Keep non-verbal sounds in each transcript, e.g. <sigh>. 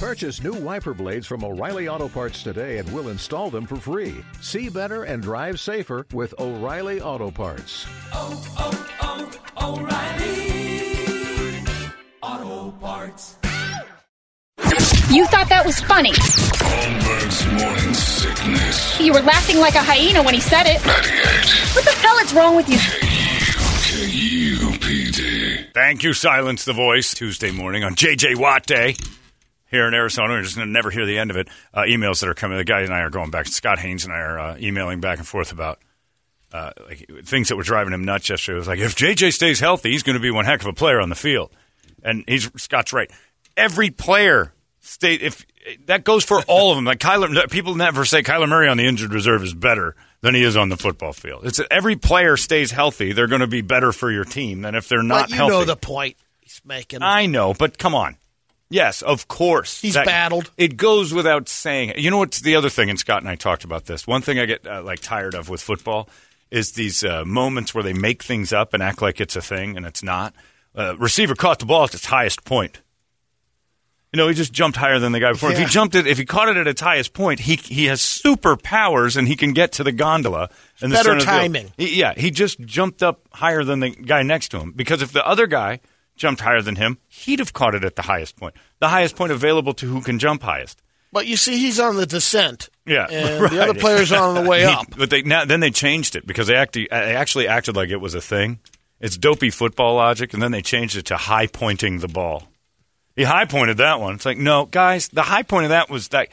Purchase new wiper blades from O'Reilly Auto Parts today and we'll install them for free. See better and drive safer with O'Reilly Auto Parts. oh, oh, O'Reilly Auto Parts. You thought that was funny. Holmberg's morning sickness. You were laughing like a hyena when he said it. 98 What the hell is wrong with you? KUPD. Thank you, Silence the Voice. Tuesday morning on JJ Watt Day here in Arizona. We're just going to never hear the end of it. Uh, emails that are coming. The guy and I are going back. Scott Haynes and I are uh, emailing back and forth about uh, like things that were driving him nuts yesterday. It was like, if JJ stays healthy, he's going to be one heck of a player on the field. And he's Scott's right. Every player stay if that goes for all of them. Like Kyler, people never say Kyler Murray on the injured reserve is better than he is on the football field. It's every player stays healthy, they're going to be better for your team than if they're not But you healthy. know the point he's making. I know, but come on. Yes, of course. He's battled. It goes without saying. You know what's the other thing? And Scott and I talked about this. One thing I get uh, like tired of with football is these uh, moments where they make things up and act like it's a thing and it's not. Uh, receiver caught the ball at its highest point. You know, he just jumped higher than the guy before. If he jumped it, if he caught it at its highest point, he he has superpowers and he can get to the gondola. And Better the timing. He- yeah, he just jumped up higher than the guy next to him because if the other guy jumped higher than him, he'd have caught it at the highest point, the highest point available to who can jump highest. But you see, he's on the descent. Yeah, And right. <laughs> the other players are on the way He- up. But they now then they changed it because they actually, uh, they actually acted like it was a thing. It's dopey football logic, and then they changed it to high pointing the ball. He high pointed that one. It's like no, guys, the high point of that was that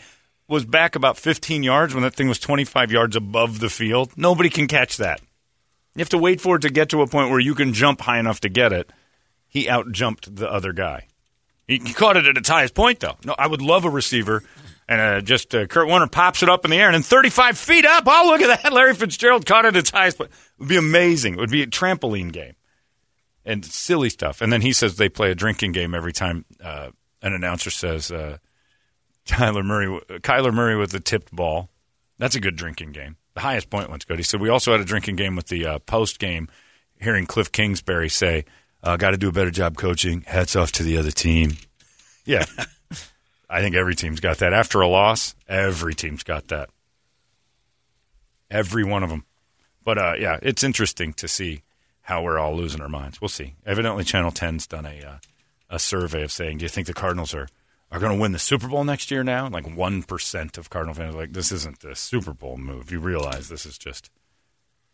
was back about 15 yards when that thing was 25 yards above the field. Nobody can catch that. You have to wait for it to get to a point where you can jump high enough to get it. He out jumped the other guy. He caught it at its highest point, though. No, I would love a receiver, and uh, just uh, Kurt Warner pops it up in the air, and then 35 feet up. Oh, look at that! <laughs> Larry Fitzgerald caught it at its highest point. It would be amazing. It would be a trampoline game, and silly stuff. And then he says they play a drinking game every time uh, an announcer says uh, Kyler Murray, Kyler Murray with the tipped ball. That's a good drinking game. The highest point one's good. He said we also had a drinking game with the uh, post game. Hearing Kliff Kingsbury say, uh, "Got to do a better job coaching." Hats off to the other team. Yeah, <laughs> I think every team's got that. After a loss, every team's got that. Every one of them. But uh, yeah, it's interesting to see how we're all losing our minds. We'll see. Evidently, Channel 10's done a uh, a survey of saying, "Do you think the Cardinals are are going to win the Super Bowl next year?" Now, like one percent of Cardinal fans are like, "This isn't the Super Bowl move." You realize this is just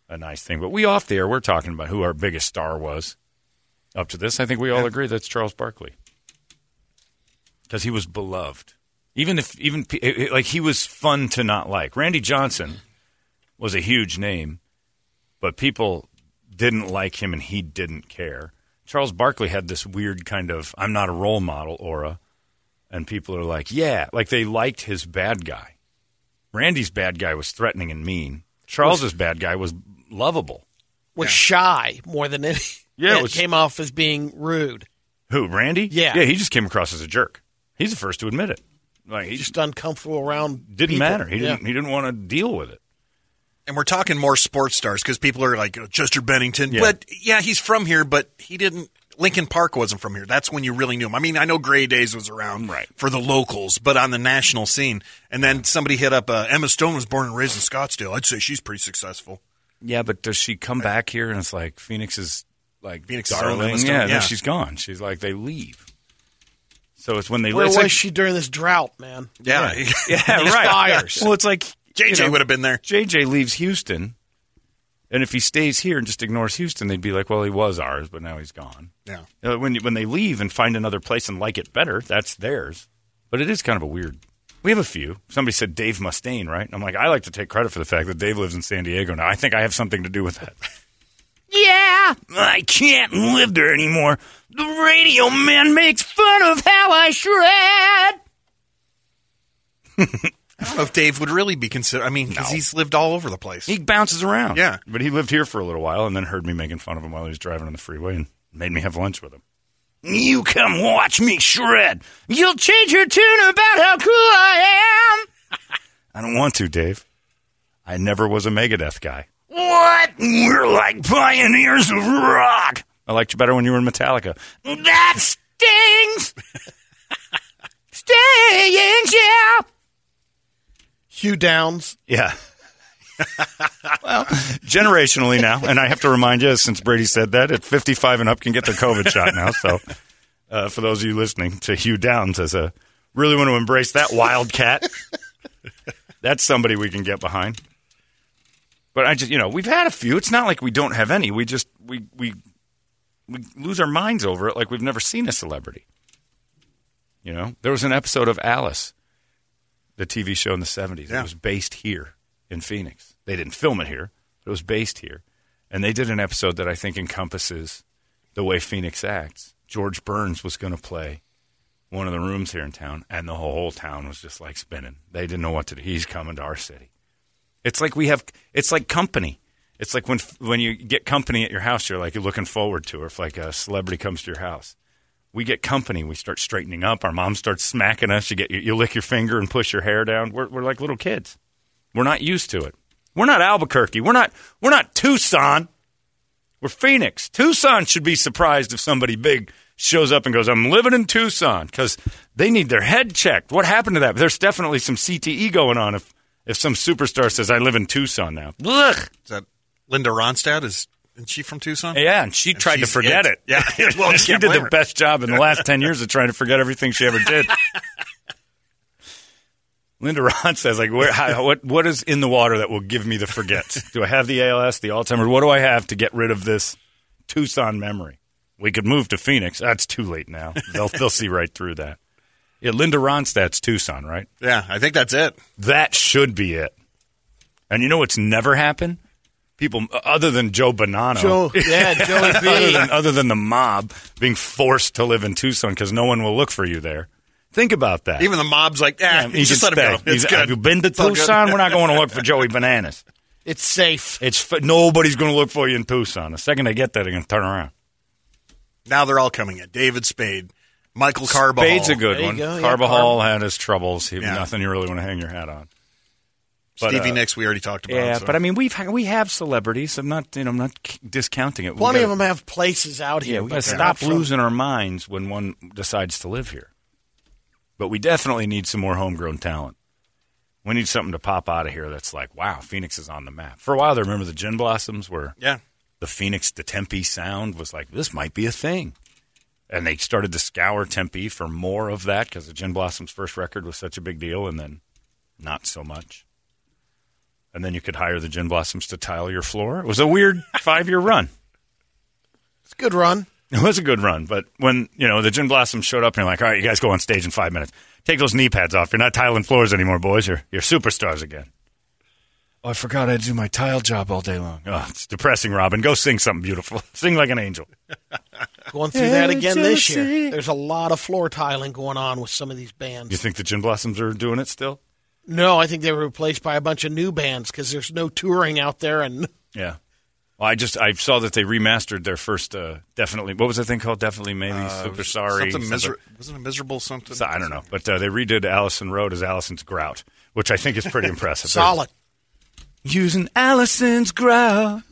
a nice thing. But we off the air, we're talking about who our biggest star was up to this. I think we all agree that's Charles Barkley because he was beloved. Even if even pe- it- it- like he was fun to not like. Randy Johnson was a huge name, but people didn't like him and he didn't care. Charles Barkley had this weird kind of I'm not a role model aura, and people are like, yeah, like they liked his bad guy. Randy's bad guy was threatening and mean. Charles's bad guy was lovable. Was shy more than any. Yeah, it and was- came off as being rude. Who, Randy? Yeah. Yeah, he just came across as a jerk. He's the first to admit it. Like he's Just uncomfortable around. didn't people. matter. He Yeah. didn't he didn't want to deal with it. And we're talking more sports stars because people are like "Oh, Chester Bennington, Yeah. but yeah, he's from here, but he didn't. Linkin Park wasn't from here. That's when you really knew him. I mean, I know Grey Daze was around Right. for the locals, but on the national scene. And then somebody hit up uh, Emma Stone was born and raised in Scottsdale. I'd say she's pretty successful. Yeah, but does she come back here and it's like Phoenix is like Phoenix is own darling? Yeah, yeah. then she's gone. She's like they leave. So it's when they Where it's was like- she during this drought, man? Yeah, Yeah, <laughs> <laughs> These right. fires. Well, it's like JJ you know, would have been there. JJ leaves Houston, and if he stays here and just ignores Houston, they'd be like, "Well, he was ours, but now he's gone." Yeah. You know, when when they leave and find another place and like it better, that's theirs. But it is kind of a weird. We have a few. Somebody said Dave Mustaine, right? And I'm like, I like to take credit for the fact that Dave lives in San Diego now. I think I have something to do with that. <laughs> yeah, I can't live there anymore. The radio man makes fun of how I shred. <laughs> I don't know if Dave would really be considered. I mean, because he's lived all over the place. He bounces around. Yeah. But he lived here for a little while and then heard me making fun of him while he was driving on the freeway and made me have lunch with him. You come watch me shred. You'll change your tune about how cool I am. <laughs> I don't want to, Dave. I never was a Megadeth guy. What? We're like pioneers of rock. I liked you better when you were in Metallica. That stings. <laughs> stings. playing shop. Hugh Downs. Yeah. <laughs> well, generationally now, and I have to remind you, since Brady said that, at 55 and up can get their COVID shot now. So, uh, for those of you listening to Hugh Downs, as a really want to embrace that wildcat, <laughs> that's somebody we can get behind. But I just, you know, we've had a few. It's not like we don't have any. We just we we we lose our minds over it, like we've never seen a celebrity. You know, there was an episode of Alice, the TV show in the seventies. Yeah. It was based here in Phoenix. They didn't film it here. But it was based here, and they did an episode that I think encompasses the way Phoenix acts. George Burns was going to play one of the rooms here in town, and the whole town was just like spinning. They didn't know what to do. He's coming to our city. It's like we have. It's like company. It's like when when you get company at your house, you're like you're looking forward to. Or if like a celebrity comes to your house, we get company. We start straightening up. Our mom starts smacking us. You get you, you lick your finger and push your hair down. We're we're like little kids. We're not used to it. We're not Albuquerque. We're not we're not Tucson. We're Phoenix. Tucson should be surprised if somebody big shows up and goes, "I'm living in Tucson," because they need their head checked. What happened to that? There's definitely some CTE going on if if some superstar says, "I live in Tucson now." Ugh. Is that Linda Ronstadt? Is isn't she from Tucson? Yeah, and she tried to forget it. it. Yeah. <laughs> Well, she did the her. best job in the last <laughs> ten years of trying to forget everything she ever did. <laughs> Linda Ron says, "Like, where, how, what, what is in the water that will give me the forget? Do I have the ALS, the Alzheimer's? What do I have to get rid of this Tucson memory? We could move to Phoenix. That's too late now. They'll they'll see right through that. Yeah, Linda Ronstadt's Tucson, right? Yeah, I think that's it. That should be it. And you know what's never happened? People other than Joe Bonanno, Joe, yeah, <laughs> Joey other than other than the mob being forced to live in Tucson because no one will look for you there. Think about that. Even the mob's like, ah, just let him go. It's good. Have you been to It's all good. Tucson? We're not going to look for <laughs> Joey Bananas. It's safe. It's f- nobody's going to look for you in Tucson. The second they get there, they're going to turn around. Now they're all coming in. David Spade, Michael Carbajal. Spade's a good There one. go, yeah, Carbajal had his troubles. He, Yeah. Nothing you really want to hang your hat on. But, Stevie uh, Nicks, we already talked about. Yeah, so. but I mean, we've we have celebrities. I'm not, you know, I'm not discounting it. We Plenty gotta- of them have places out here. Yeah, we got to stop not from- losing our minds when one decides to live here. But we definitely need some more homegrown talent. We need something to pop out of here that's like, wow, Phoenix is on the map. For a while, there, remember the Gin Blossoms, where yeah, the Phoenix to Tempe sound was like, this might be a thing. And they started to scour Tempe for more of that because the Gin Blossoms' first record was such a big deal, and then not so much. And then you could hire the Gin Blossoms to tile your floor. It was a weird <laughs> five year run. It's a good run. It was a good run, but when you know the Gin Blossoms showed up and you're like, all right, you guys go on stage in five minutes. Take those knee pads off. You're not tiling floors anymore, boys. You're you're superstars again. Oh, I forgot I had to do my tile job all day long. Oh, it's depressing, Robin. Go sing something beautiful. <laughs> Sing like an angel. <laughs> Going through that again this year. There's a lot of floor tiling going on with some of these bands. You think the Gin Blossoms are doing it still? No, I think they were replaced by a bunch of new bands because there's no touring out there. And <laughs> Yeah. Well, I just I saw that they remastered their first uh, definitely. What was that thing called? Definitely, maybe super sorry. something something- miser- wasn't it miserable something? So, I don't know, but uh, they redid Allison Road as Allison's Grout, which I think is pretty impressive. solid. Using Allison's Grout,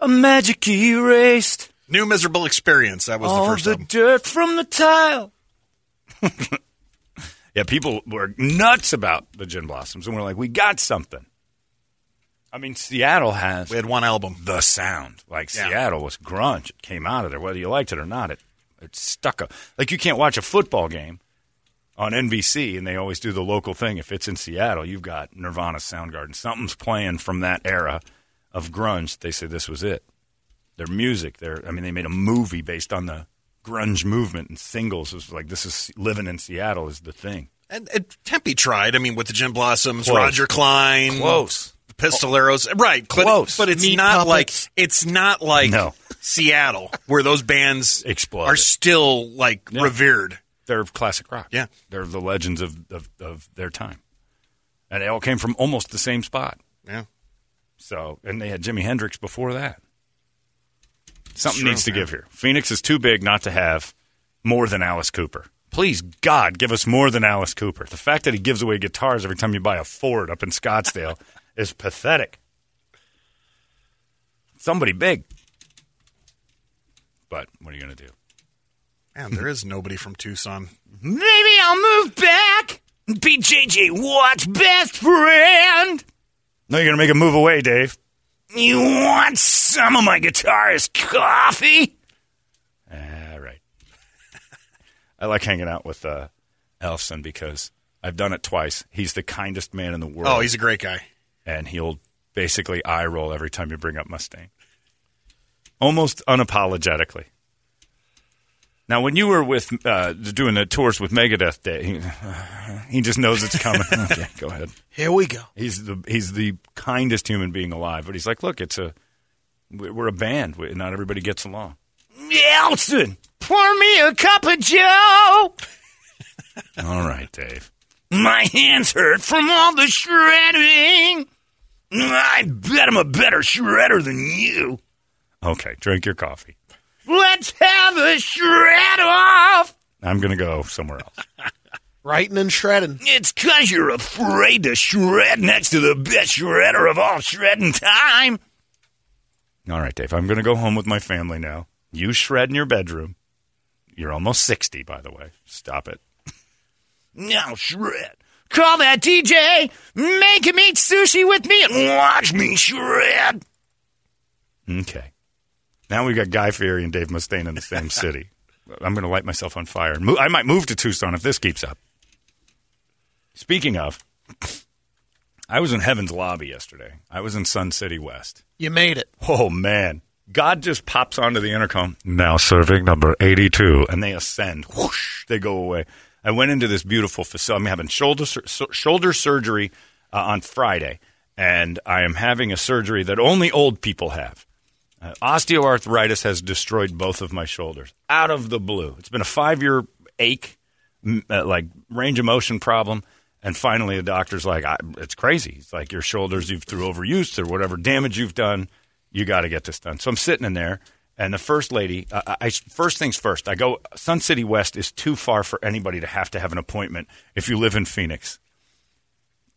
a magic erased New miserable experience. That was the all first the album. dirt from the tile. <laughs> yeah, people were nuts about the Gin Blossoms, and we're like, we got something. I mean, Seattle has We had one album. the sound. Like Yeah. Seattle was grunge. It came out of there, whether you liked it or not. It it stuck up. Like you can't watch a football game on NBC, and they always do the local thing. If it's in Seattle, you've got Nirvana, Soundgarden. Something's playing from that era of grunge. They say this was it. Their music. Their I mean, they made a movie based on the grunge movement and singles. It was like this is living in Seattle is the thing. And, and Tempe tried. I mean, with the Gin Blossoms, Close. Roger Clyne, Close. Pistoleros, right? But, Close. but it's Meat not like it's not like No. Seattle where those bands Exploded. are still like Yeah. revered. They're classic rock. Yeah. They're the legends of, of, of their time. And they all came from almost the same spot. Yeah, So, and they had Jimi Hendrix before that. Something true, needs to yeah. give here. Phoenix is too big not to have more than Alice Cooper. Please, God, give us more than Alice Cooper. The fact that he gives away guitars every time you buy a Ford up in Scottsdale <laughs> is pathetic. Somebody big. But what are you going to do? Man, there is nobody from Tucson. Maybe I'll move back. BJJ Watt's best friend. No, you're going to make a move away, Dave. You want some of my guitarist coffee? All right. <laughs> I like hanging out with uh, Ellefson because I've done it twice. He's the kindest man in the world. Oh, he's a great guy. and he'll basically eye roll every time you bring up Mustaine. Almost unapologetically. Now, when you were with uh, doing the tours with Megadeth Day, he, <laughs> he just knows it's coming. <laughs> okay, go ahead. Here we go. He's the he's the kindest human being alive. But he's like, look, it's a we're a band. Not everybody gets along. Ellefson, pour me a cup of Joe. <laughs> all right, Dave. My hands hurt from all the shredding. I bet I'm a better shredder than you. Okay, drink your coffee. Let's have a shred off. I'm going to go somewhere else. <laughs> Writing and shredding. It's because you're afraid to shred next to the best shredder of all shredding time. All right, Dave, I'm going to go home with my family now. You shred in your bedroom. You're almost 60, by the way. Stop it. Now shred. Call that DJ. Make him eat sushi with me and watch me shred. Okay. Now we've got Guy Fieri and Dave Mustaine in the same city. I'm going to light myself on fire. Mo- I might move to Tucson if this keeps up. Speaking of, I was in Heaven's Lobby yesterday. I was in Sun City West. You made it. Oh man, God just pops onto the intercom. Now serving number eighty-two, and they ascend. Whoosh, they go away. I went into this beautiful facility. I'm having shoulder sur- sur- shoulder surgery uh, on Friday, and I am having a surgery that only old people have. Uh, osteoarthritis has destroyed both of my shoulders out of the blue. It's been a five-year ache, m- uh, like range of motion problem. And finally, the doctor's like, "It's crazy. It's like your shoulders you've through overuse or whatever damage you've done. You got to get this done." So I'm sitting in there, and the first lady. Uh, I first things first. I go. Sun City West is too far for anybody to have to have an appointment if you live in Phoenix.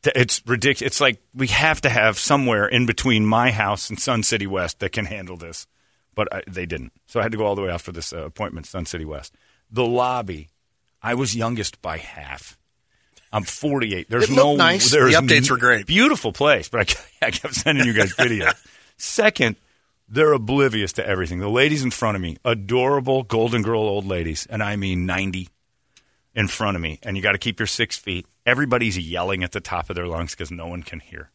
It's ridiculous. It's like we have to have somewhere in between my house and Sun City West that can handle this, but I, they didn't. So I had to go all the way out for this uh, appointment, Sun City West. The lobby, I was youngest by half. I'm 48. There's no. nice. There's The updates n- were great. Beautiful place, but I, kept- <laughs> I kept sending you guys videos. <laughs> Second, they're oblivious to everything. The ladies in front of me, adorable Golden Girl old ladies, and I mean 90 in front of me, and you got to keep your six feet. Everybody's yelling at the top of their lungs because no one can hear.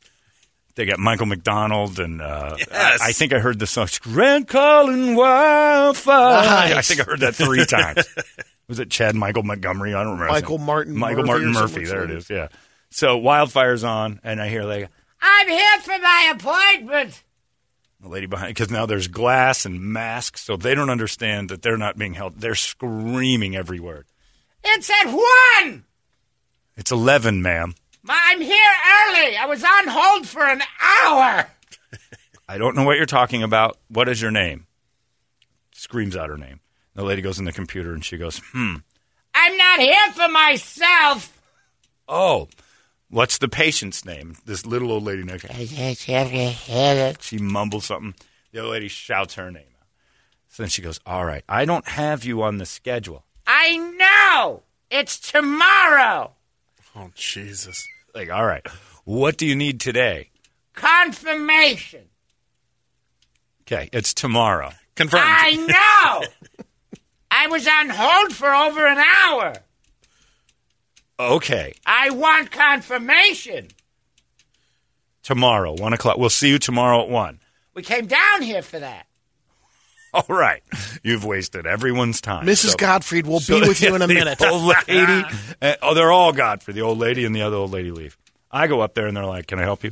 They got Michael McDonald, and uh, Yes. I, I think I heard the song "Grand Calling Wildfire." Nice. I think I heard that three <laughs> times. Was it Chad Michael Montgomery? I don't remember. Michael. Martin Michael Murphy Martin Murphy. There it is. Yeah. So Wildfire's on, and I hear like I'm here for my appointment. the lady behind because now there's glass and masks, so they don't understand that they're not being held. They're screaming every word. It's at one. It's eleven, ma'am. I'm here early. I was on hold for an hour. <laughs> I don't know what you're talking about. What is your name? Screams out her name. The lady goes in the computer and she goes, "Hmm. I'm not here for myself. Oh, what's the patient's name?" This little old lady next. To She mumbles something. The other lady shouts her name out. So then she goes, "All right, I don't have you on the schedule." I know. It's tomorrow. Oh, Jesus. Like, all right, what do you need today? Confirmation. Okay, it's tomorrow. Confirmed. I know. <laughs> I was on hold for over an hour. Okay, I want confirmation. tomorrow, one o'clock. We'll see you tomorrow at one. We came down here for that. <laughs> All right, you've wasted everyone's time. Mrs. So- Godfried will so- be with you in a <laughs> the minute. Old lady. <laughs> uh, oh, they're all Godfrey. The old lady and the other old lady leave. I go up there and they're like, "Can I help you?"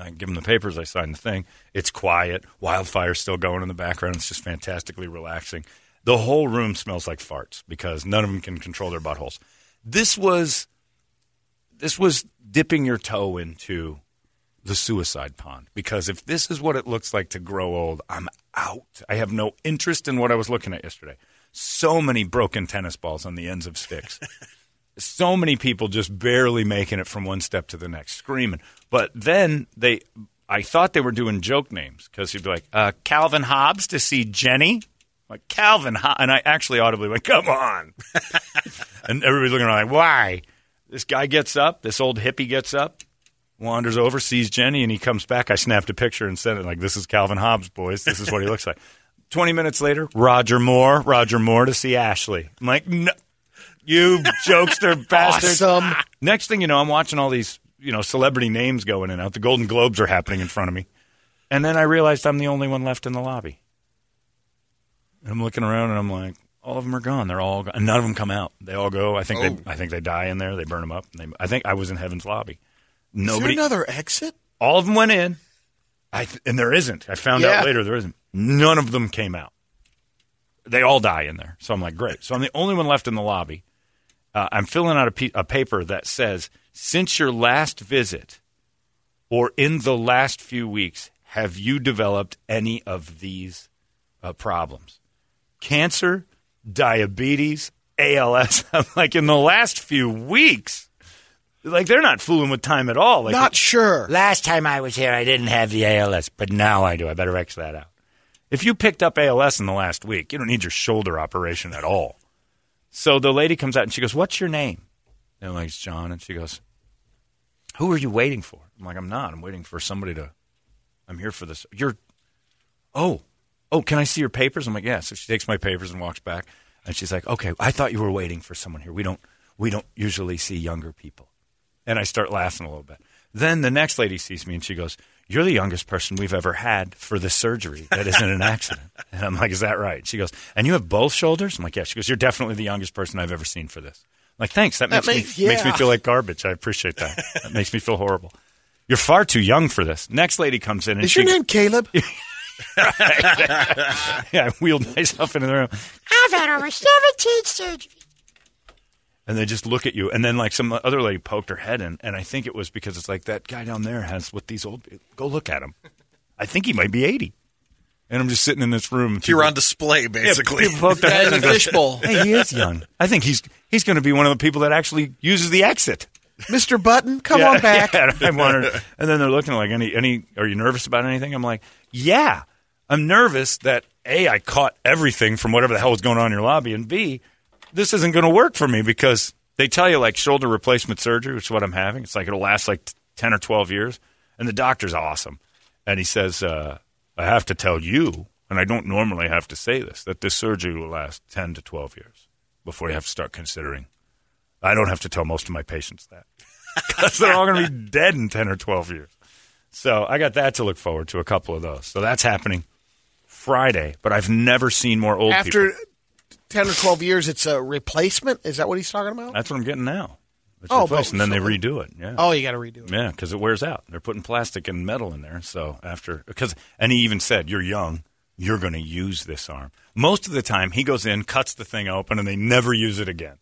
I give them the papers. I sign the thing. It's quiet. Wildfire's still going in the background. It's just fantastically relaxing. The whole room smells like farts because none of them can control their buttholes. This was this was dipping your toe into the suicide pond because if this is what it looks like to grow old, I'm out. I have no interest in what I was looking at yesterday. So many broken tennis balls on the ends of sticks. <laughs> so many people just barely making it from one step to the next, screaming. But then they, I thought they were doing joke names because he'd be like, uh, Calvin Hobbs to see Jenny. Like Calvin Hobbs. And I actually audibly went, come on. <laughs> and everybody's looking around like, why? This guy gets up. This old hippie gets up, wanders over, sees Jenny, and he comes back. I snapped a picture and sent it like, "This is Calvin Hobbs, boys. This is what he looks like." <laughs> Twenty minutes later, Roger Moore, Roger Moore to see Ashley. I'm like, no, you <laughs> jokester bastard. Awesome. Next thing you know, I'm watching all these, you know, celebrity names go in and out. The Golden Globes are happening in front of me. And then I realized I'm the only one left in the lobby. And I'm looking around and I'm like, all of them are gone. They're all gone. And none of them come out. They all go. I think Oh. they I think they die in there. They burn them up. And they, I think I was in Heaven's lobby. Is there Nobody another exit? all of them went in. I th- and there isn't. I found Yeah. out later there isn't. None of them came out. They all die in there. So I'm like, great. So I'm the only one left in the lobby. Uh, I'm filling out a, pe- a paper that says, since your last visit or in the last few weeks, have you developed any of these uh, problems? Cancer, diabetes, ALS. <laughs> I'm like, in the last few weeks, like they're not fooling with time at all. Like, Not sure. Last time I was here, I didn't have the ALS, but now I do. I better X that out. If you picked up ALS in the last week, you don't need your shoulder operation at all. So the lady comes out and she goes, What's your name? And I'm like, It's John. And she goes, Who are you waiting for? I'm like, I'm not. I'm waiting for somebody to, I'm here for this. You're, oh, oh, can I see your papers? I'm like, Yeah. So she takes my papers and walks back. And she's like, Okay, I thought you were waiting for someone here. We don't, we don't usually see younger people. And I start laughing a little bit. Then the next lady sees me and she goes, You're the youngest person we've ever had for this surgery that isn't an accident. <laughs> And I'm like, Is that right? She goes, And you have both shoulders? I'm like, Yeah. She goes, You're definitely the youngest person I've ever seen for this. I'm like, thanks. That That makes, makes- me, makes me feel like garbage. I appreciate that. That makes me feel horrible. You're far too young for this. Next lady comes in and Is she your name Caleb? <laughs> yeah, I wheeled myself into the room. I've had over 17 surgeries. And they just look at you. And then like some other lady poked her head in, and I think it was because it's like that guy down there has what these old. Go look at him. I think he might be eighty. And I'm just sitting in this room. and You're people- on display, Yeah, basically. people poke their head in in the and go, fishbowl. <laughs> Hey, he is young. I think he's he's going to be one of the people that actually uses the exit. Mr. Button, come Yeah, on back. yeah, I wondered. And then they're looking like, any, any, are you nervous about anything? I'm like, yeah, I'm nervous that A, I caught everything from whatever the hell was going on in your lobby, and B, this isn't going to work for me because they tell you like shoulder replacement surgery, which is what I'm having. It's like it'll last like 10 or 12 years. And the doctor's awesome. And he says, uh, I have to tell you, and I don't normally have to say this, that this surgery will last 10 to 12 years before you have to start considering. I don't have to tell most of my patients that <laughs> because they're all going to be dead in 10 or 12 years. So I got that to look forward to, a couple of those. So that's happening Friday, but I've never seen more old After people. 10 or 12 years, it's a replacement? Is that what he's talking about? That's what I'm getting now. It's Oh, replaced, and then but- they redo it. Yeah. Oh, you got to redo it. Yeah, because it wears out. They're putting plastic and metal in there. So after, because, and he even said, "You're young, you're going to use this arm." Most of the time, he goes in, cuts the thing open, and they never use it again.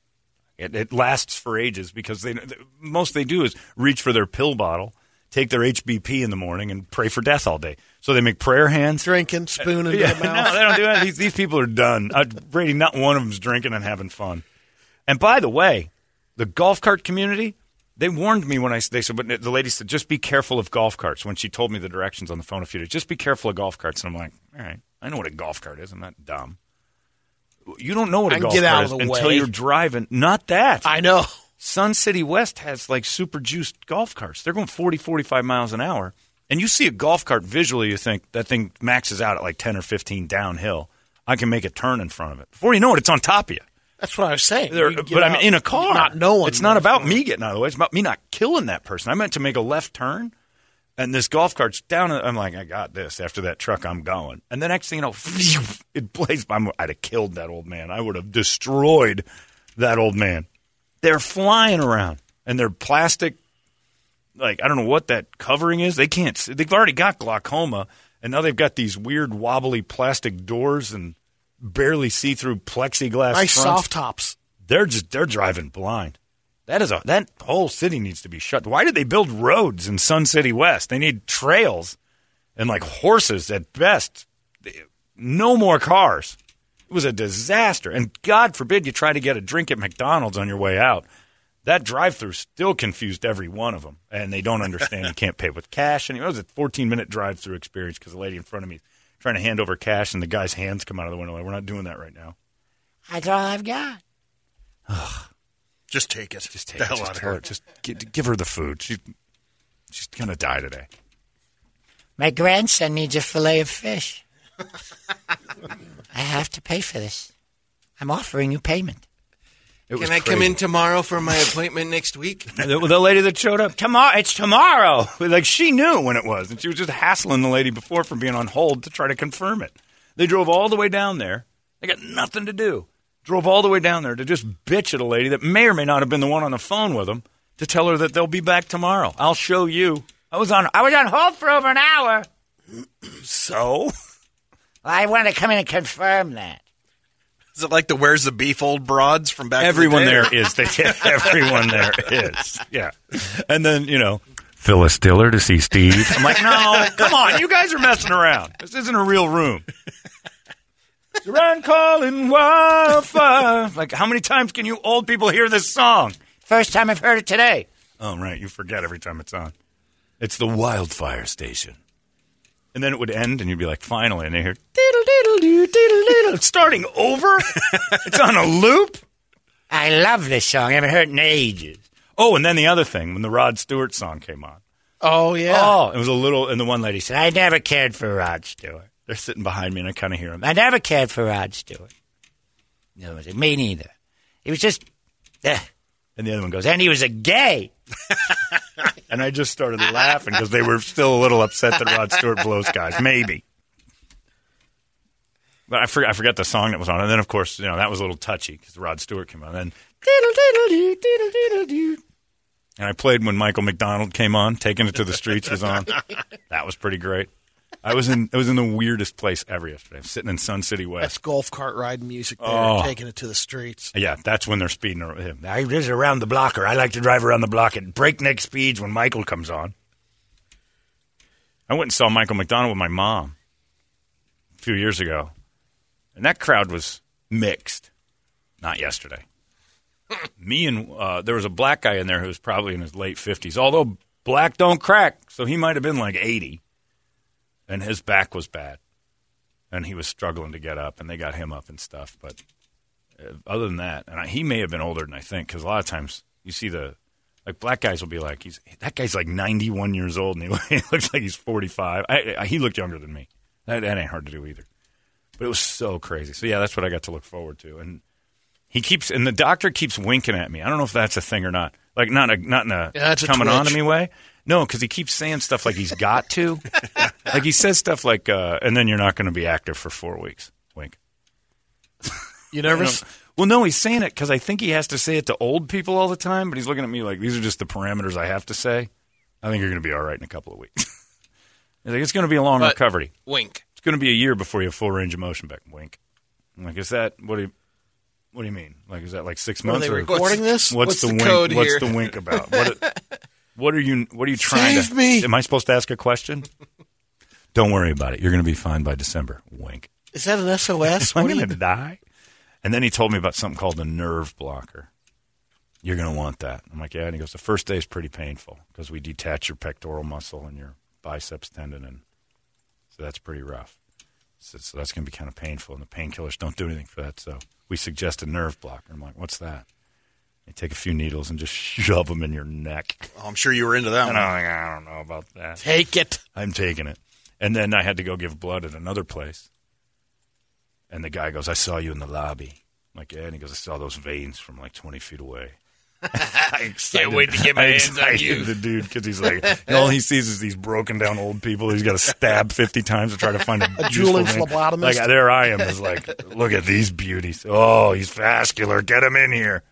It, it lasts for ages because they most they do is reach for their pill bottle, take their HBP in the morning, and pray for death all day. So they make prayer hands. Drinking, spoon in <laughs> Yeah, the no, they don't do that. These, these people are done. Uh, Brady, not one of them's drinking and having fun. And by the way, the golf cart community, they warned me when I they said, but the lady said, just be careful of golf carts. When she told me the directions on the phone a few days, just be careful of golf carts. And I'm like, all right, I know what a golf cart is. I'm not dumb. You don't know what a I golf get cart out is of the until way. you're driving. Not that. I know. Sun City West has like super juiced golf carts. They're going 40, 45 miles an hour. And you see a golf cart visually, you think that thing maxes out at like 10 or 15 downhill. I can make a turn in front of it. Before you know it, it's on top of you. That's what I was saying. There- but I'm in a car. Not knowing. It's not about me getting out of the way. It's about me not killing that person. I meant to make a left turn, and this golf cart's down. and I'm like, I got this. After that truck, I'm going. And the next thing you know, <laughs> it blazed by. I'd have killed that old man. I would have destroyed that old man. They're flying around, and they're plastic. Like I don't know what that covering is. They can't. see- They've already got glaucoma, and now they've got these weird wobbly plastic doors and barely see-through plexiglass. Nice fronts soft tops. they're just they're driving blind. That is a that whole city needs to be shut. Why did they build roads in Sun City West? They need trails and like horses at best. No more cars. It was a disaster. And God forbid you try to get a drink at McDonald's on your way out. That drive-through still confused every one of them, and they don't understand. you can't pay with cash. And it was a 14-minute drive-through experience because the lady in front of me trying to hand over cash, and the guy's hands come out of the window. Like, We're not doing that right now. That's all I've got. Just take it. Just take the it. hell Just out of tell her. her. Just gi- give her the food. She, she's gonna die today. My grandson needs a fillet of fish. <laughs> I have to pay for this. I'm offering you payment. It Can I come in tomorrow for my appointment next week? <laughs> the, the lady that showed up tomorrow. It's tomorrow. <laughs> Like she knew when it was, and she was just hassling the lady before from being on hold to try to confirm it. They drove all the way down there. They got nothing to do. Drove all the way down there to just bitch at a lady that may or may not have been the one on the phone with them to tell her that they'll be back tomorrow. I'll show you. I was on. I was on hold for over an hour. <clears throat> So I want to come in and confirm that. Is it like the Where's the Beef old broads from back everyone in the day? there is. They, <laughs> everyone there is. Yeah. And then you know. Phyllis Diller to see Steve. I'm like, no, come on, you guys are messing around. This isn't a real room. Around calling wildfire. Like, how many times can you old people hear this song? First time I've heard it today. Oh, right. You forget every time it's on. It's the wildfire station. And then it would end, and you'd be like, finally. And they hear, diddle, diddle, doo, diddle, diddle. It's starting over. <laughs> it's on a loop. I love this song. I haven't heard it in ages. Oh, and then the other thing, when the Rod Stewart song came on. Oh yeah. Oh, it was a little, and the one lady said, I never cared for Rod Stewart. they're sitting behind me, and I kind of hear them. I never cared for Rod Stewart. No, me neither. He was just. eh. And the other one goes, And he was a gay. <laughs> and I just started laughing because they were still a little upset that Rod Stewart blows guys. Maybe. But I forgot, I forgot the song that was on. And then, of course, you know, that was a little touchy because Rod Stewart came on. Then, diddle, diddle, doo, diddle, diddle, doo. And I played when Michael McDonald came on, Taking It to the Streets was on. <laughs> That was pretty great. <laughs> I was in, I was in the weirdest place ever yesterday. I'm sitting in Sun City West. That's golf cart ride music there, Oh. taking it to the streets. Yeah, that's when they're speeding. ar- I live around the blocker. I like to drive around the block at breakneck speeds when Michael comes on. I went and saw Michael McDonald with my mom a few years ago, and that crowd was mixed. Not yesterday. <laughs> Me and uh, there was a black guy in there who was probably in his late fifties. Although black don't crack, so he might have been like eighty, and his back was bad, and he was struggling to get up, and they got him up and stuff, but uh, other than that, and I, he may have been older than I think because a lot of times you see the like black guys will be like he's that guy's like ninety one years old and he, <laughs> looks like he's forty five. I, I, he looked younger than me. That, that ain't hard to do either. But it was so crazy. So yeah, that's what I got to look forward to. And he keeps and the doctor keeps winking at me. I don't know if that's a thing or not. Like not a, not in a Yeah, that's a coming on to me way. No, because he keeps saying stuff like he's got to. like he says stuff like, uh, and then you're not going to be active for four weeks. Wink. You I nervous? Well, no, he's saying it because I think he has to say it to old people all the time, but he's looking at me like these are just the parameters I have to say. I think you're going to be all right in a couple of weeks. <laughs> he's like, it's going to be a long But- recovery. Wink. It's going to be a year before you have full range of motion back. Wink. I'm like, is that what do you? What do you mean? Like, is that like six Are months? they or recording this? What's, What's the, the wink? code What's here? the wink about? What, <laughs> what are you? What are you trying Save to? me. Am I supposed to ask a question? Don't worry about it. You're going to be fine by December. Wink. Is that an SOS? <laughs> Am I going to die? And then he told me about something called a nerve blocker. You're going to want that. I'm like, yeah. And he goes, the first day is pretty painful because we detach your pectoral muscle and your biceps tendon, and so that's pretty rough. So, so that's going to be kind of painful, and the painkillers don't do anything for that. So we suggest a nerve blocker. I'm like, what's that? You take a few needles and just <laughs> shove them in your neck. Oh, I'm sure you were into that And one. I'm like, I don't know about that. Take it. I'm taking it. And then I had to go give blood at another place. And the guy goes, I saw you in the lobby. I'm like, yeah. And he goes, I saw those veins from like 20 feet away. <laughs> I excited, wait to get my I hands on excited you. The dude, because he's like, all he sees is these broken down old people. He's got to stab 50 times to try to find a, <laughs> A jewel and useful vein. phlebotomist. Like, there I am, is like, look at these beauties. Oh, he's vascular. Get him in here.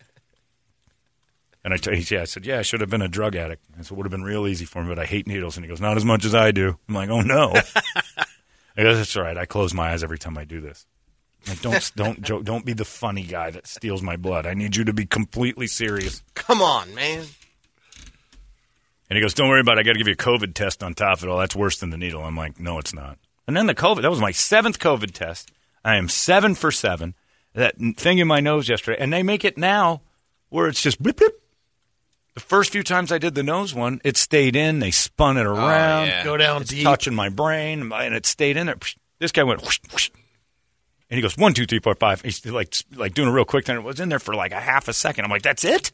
And I, t- he- yeah, I said, yeah, I should have been a drug addict. I said, it would have been real easy for me, but I hate needles. And he goes, not as much as I do. I'm like, oh no. <laughs> I that's all right. I close my eyes every time I do this. Like, don't <laughs> don't joke, don't be the funny guy that steals my blood. I need you to be completely serious. Come on, man. And he goes, "Don't worry about it. I got to give you a COVID test on top of it all. That's worse than the needle." I'm like, "No, it's not." And then the COVID. That was my seventh COVID test. I am seven for seven. That thing in my nose yesterday, and they make it now where it's just blip blip. The first few times I did the nose one, it stayed in. They spun it oh, around. yeah. Go down It's deep. touching my brain, and it stayed in there. This guy went, whoosh, whoosh. and he goes one, two, three, four, five. He's like like doing a real quick thing. It was in there for like a half a second. I'm like, that's it.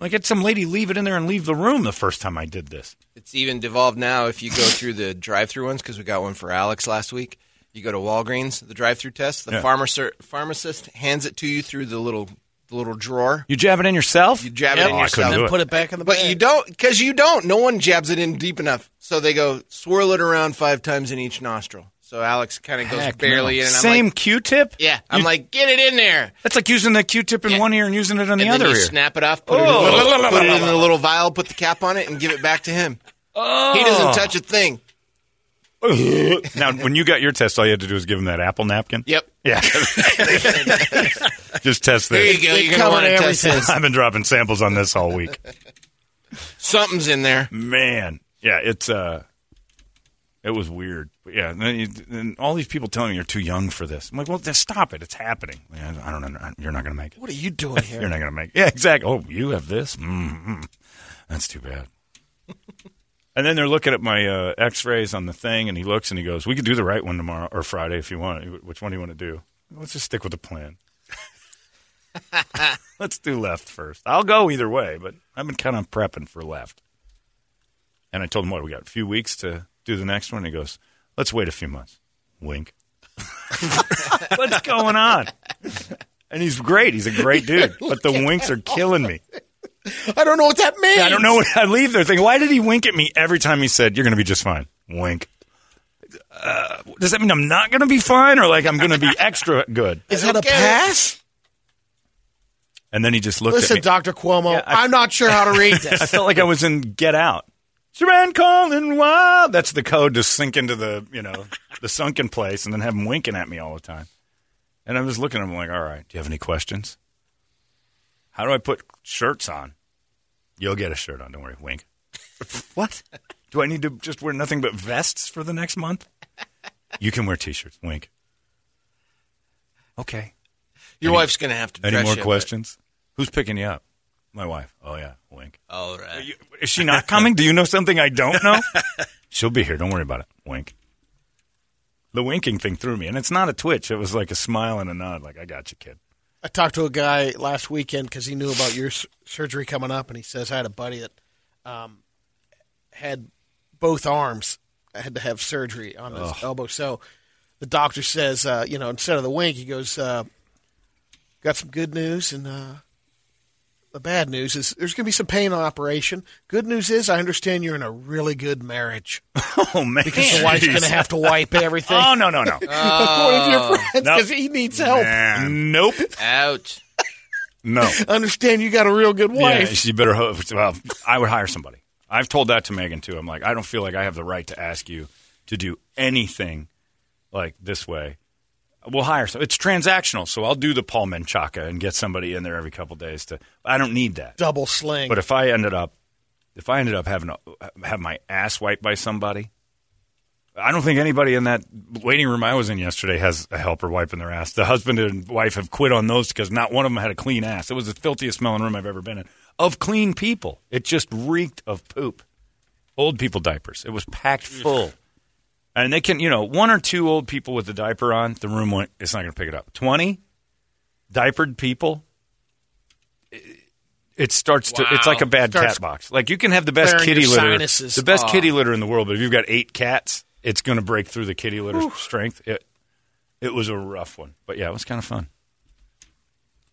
Like, had some lady leave it in there and leave the room the first time I did this. It's even devolved now. If you go through the drive-through ones, because we got one for Alex last week. You go to Walgreens, the drive-through test. The Yeah. pharmacer, pharmacist hands it to you through the little the little drawer. You jab it in yourself? You jab Yep. it in Oh, I couldn't yourself. do it. Put it back in the But bag. you don't, because you don't. No one jabs it in deep enough. So they go swirl it around five times in each nostril. So Alex kind of goes Heck barely no. in. And I'm Same like, Q-tip? yeah. I'm You- like, get it in there. That's like using the Q-tip in Yeah. one ear and using it on the and other then you ear. snap it off, put, it, in the- oh. little, put it in a little vial, put the cap on it, and give it back to him. Oh. He doesn't touch a thing. <laughs> now, when you got your test, all you had to do was give him that apple napkin. Yep. Yeah. <laughs> <laughs> Just test There you go. You're going to want to test this. I've been dropping samples on this all week. Something's in there. Man, yeah, it's uh, it was weird. But yeah, and, then you, and all these people telling me you're too young for this. I'm like, well, just stop it. It's happening. Man, I don't know. You're not going to make it. What are you doing here? You're not going to make it. Yeah, exactly. Oh, you have this? mm That's too bad. And then they're looking at my uh, X-rays on the thing, and he looks and he goes, "We could do the right one tomorrow or Friday if you want. Which one do you want to do? Let's just stick with the plan. <laughs> Let's do left first. I'll go either way, but I've been kind of prepping for left. And I told him, "What? We got a few weeks to do the next one." He goes, "Let's wait a few months." Wink. <laughs> What's going on? And he's great. He's a great dude. <laughs> But the winks are killing me. I don't know what that means. I don't know what I leave there thinking, why did he wink at me every time he said, You're going to be just fine? Wink. Uh, does that mean I'm not going to be fine or like I'm going to be <laughs> extra good? Is that a pass? And then he just looked Listen, at me. Listen, Dr. Cuomo, Yeah, I- I'm not sure how to read this. <laughs> I felt like I was in Get Out. Sharon calling wild. That's the code to sink into the, you know, the sunken place and then have him winking at me all the time. And I was looking at him like, all right, do you have any questions? How do I put shirts on? You'll get a shirt on. Don't worry. Wink. <laughs> what? Do I need to just wear nothing but vests for the next month? You can wear t-shirts. Wink. Okay. Your Any- wife's going to have to Any dress more you, questions? Who's picking you up? My wife. Oh yeah. Wink. All right. You- Is she not coming? Do you know something I don't know? <laughs> She'll be here. Don't worry about it. Wink. The winking thing threw me, and it's not a twitch. It was like a smile and a nod, like I got you, kid. I talked to a guy last weekend because he knew about your surgery coming up, and he says I had a buddy that um, had both arms had to have surgery on his elbow. So the doctor says, uh, you know, instead of the wink, he goes, uh, "Got some good news and uh, the bad news is there's going to be some pain on operation. Good news is I understand you're in a really good marriage <laughs> Oh man, because the wife's going to have to wipe everything." Oh no no no, <laughs> According to your oh. friends, Nope. because he needs help. nope, Ouch. no. <laughs> Understand you got a real good Yeah, wife. she better. Hope, well, I would hire somebody. I've told that to Megan too. I'm like, I don't feel like I have the right to ask you to do anything like this way. We'll hire some. It's transactional, so I'll do the Paul Menchaca and get somebody in there every couple days. To I don't need that. Double sling. But if I ended up, if I ended up having a, have my ass wiped by somebody, I don't think anybody in that waiting room I was in yesterday has a helper wiping their ass. The husband and wife have quit on those because not one of them had a clean ass. It was the filthiest smelling room I've ever been in of clean people. It just reeked of poop. Old people diapers. It was packed full. And they can, you know, one or two old people with the diaper on, the room went, it's not going to pick it up. 20 diapered people, it starts to. It's like a bad cat box. Like you can have the best kitty litter, sinuses. the best Oh. kitty litter in the world. But if you've got eight cats, it's going to break through the kitty litter strength. It it was a rough one, but yeah, it was kind of fun.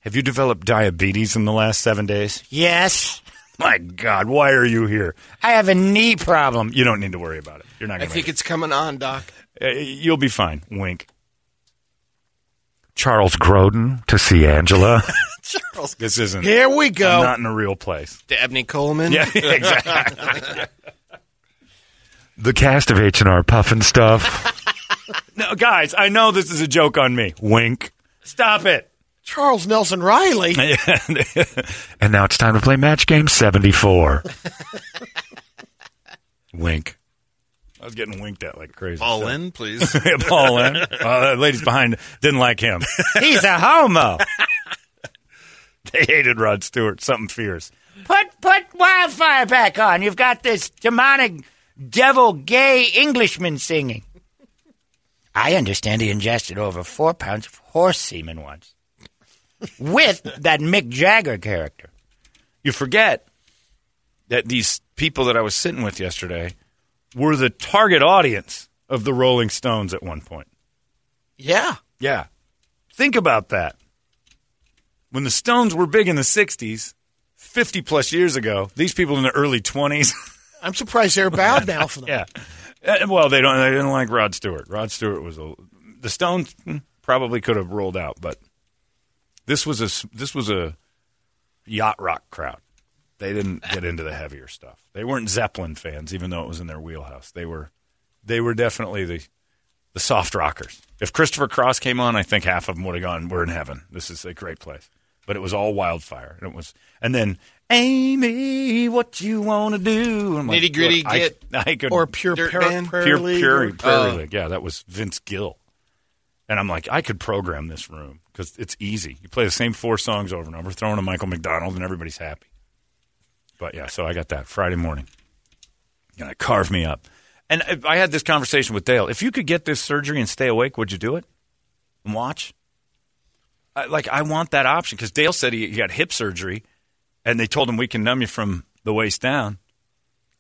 Have you developed diabetes in the last seven days? Yes, My God, why are you here? I have a knee problem. You don't need to worry about it. You're not I going to. I think it's coming on, Doc. Uh, you'll be fine. Wink. Charles Grodin to see Angela. <laughs> Charles this isn't. Here we I'm go. not in a real place. Dabney Coleman. Yeah, <laughs> exactly. the cast of H and R Pufnstuf. <laughs> no, guys, I know this is a joke on me. Wink. Stop it. Charles Nelson Reilly. <laughs> and now it's time to play match game seventy four. <laughs> Wink. I was getting winked at like crazy. All So- in, please. <laughs> Yeah, Paul in. Uh, the ladies behind didn't like him. He's a homo. they hated Rod Stewart. Something fierce. Put put wildfire back on. You've got this demonic devil gay Englishman singing. I understand he ingested over four pounds of horse semen once. With that Mick Jagger character. you forget that these people that I was sitting with yesterday were the target audience of the Rolling Stones at one point. Yeah. Yeah. Think about that. When the Stones were big in the 60s, 50 plus years ago, these people in their early 20s. <laughs> I'm surprised they're bowed now for <laughs> them. yeah. Well, they don't they didn't like Rod Stewart. Rod Stewart was a the Stones hmm, probably could have rolled out, but this was a s- this was a yacht rock crowd. They didn't get into the heavier stuff. They weren't Zeppelin fans even though it was in their wheelhouse. They were they were definitely the the soft rockers. If Christopher Cross came on, I think half of them would have gone, "We're in heaven. This is a great place." But it was all wildfire, and it was, and then Amy, what you want to do? Like, Nitty-gritty look, I- get- I, could Or pure Dirt par- band? prairie pure, league pure or- prairie Oh. league. Yeah, that was Vince Gill, and I'm like, I could program this room because it's easy. You play the same four songs over and over, throwing a Michael McDonald, and everybody's happy. But yeah, so I got that Friday morning. Gonna carve me up. And I- had this conversation with Dale. If you could get this surgery and stay awake, would you do it and watch? I, like, I want that option because Dale said he, he got hip surgery, and they told him we can numb you from the waist down,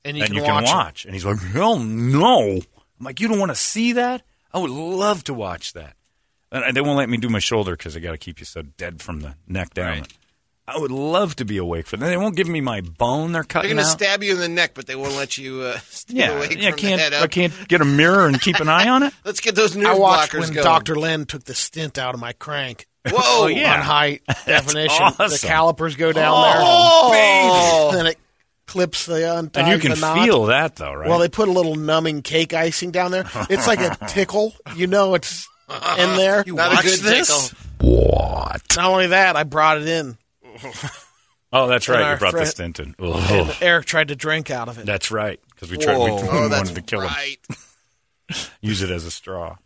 and you and can you watch can watch. And he's like, hell no. I'm like, you don't want to see that? I would love to watch that. And they won't let me do my shoulder because I got to keep you so dead from the neck down. Right. I would love to be awake for that. They won't give me my bone they're cutting. They're going to stab you in the neck, but they won't let you uh, <laughs> stay yeah, awake yeah, from can't, the head I can't get a mirror and keep an eye on it. <laughs> Let's get those nerve I watched blockers when going. Dr. Len took the stint out of my crank <laughs> Whoa! yeah. on high definition. The calipers go down there. Oh, there. Then it clips the unties And you can feel that though, right? Well, they put a little numbing cake icing down there. It's like a tickle. You know it's <laughs> in there. Not a Watch good this? What? Not only that, I brought it in. <laughs> oh, that's right. our You brought the friend- stint in. And Oh, Eric tried to drink out of it. that's right. Because we tried. We, <laughs> we Oh, that's wanted to kill him. right. Use it as a straw.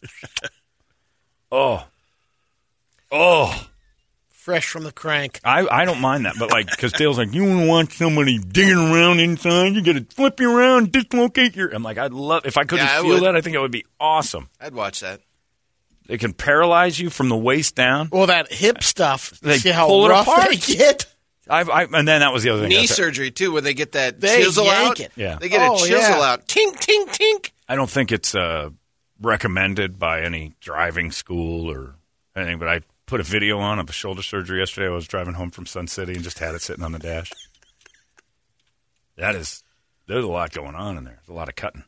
oh, oh. Fresh from the crank. I, I don't mind that, but like, because Dale's like, you want to watch somebody digging around inside? You got to flip you around, dislocate your. I'm like, I'd love if I couldn't Yeah, I feel would. that. I think it would be awesome. I'd watch that. It can paralyze you from the waist down. Well, that hip stuff. They see how pull it apart. they get? I've, I, and then that was the other thing. Knee surgery too, where they get that They chisel yank out. it. Yeah. they get Oh, a chisel yeah. out. Tink, tink, tink. I don't think it's uh, recommended by any driving school or anything, but I put a video on of a shoulder surgery yesterday. I was driving home from Sun City and just had it sitting on the dash. That is, there's a lot going on in there. There's a lot of cutting,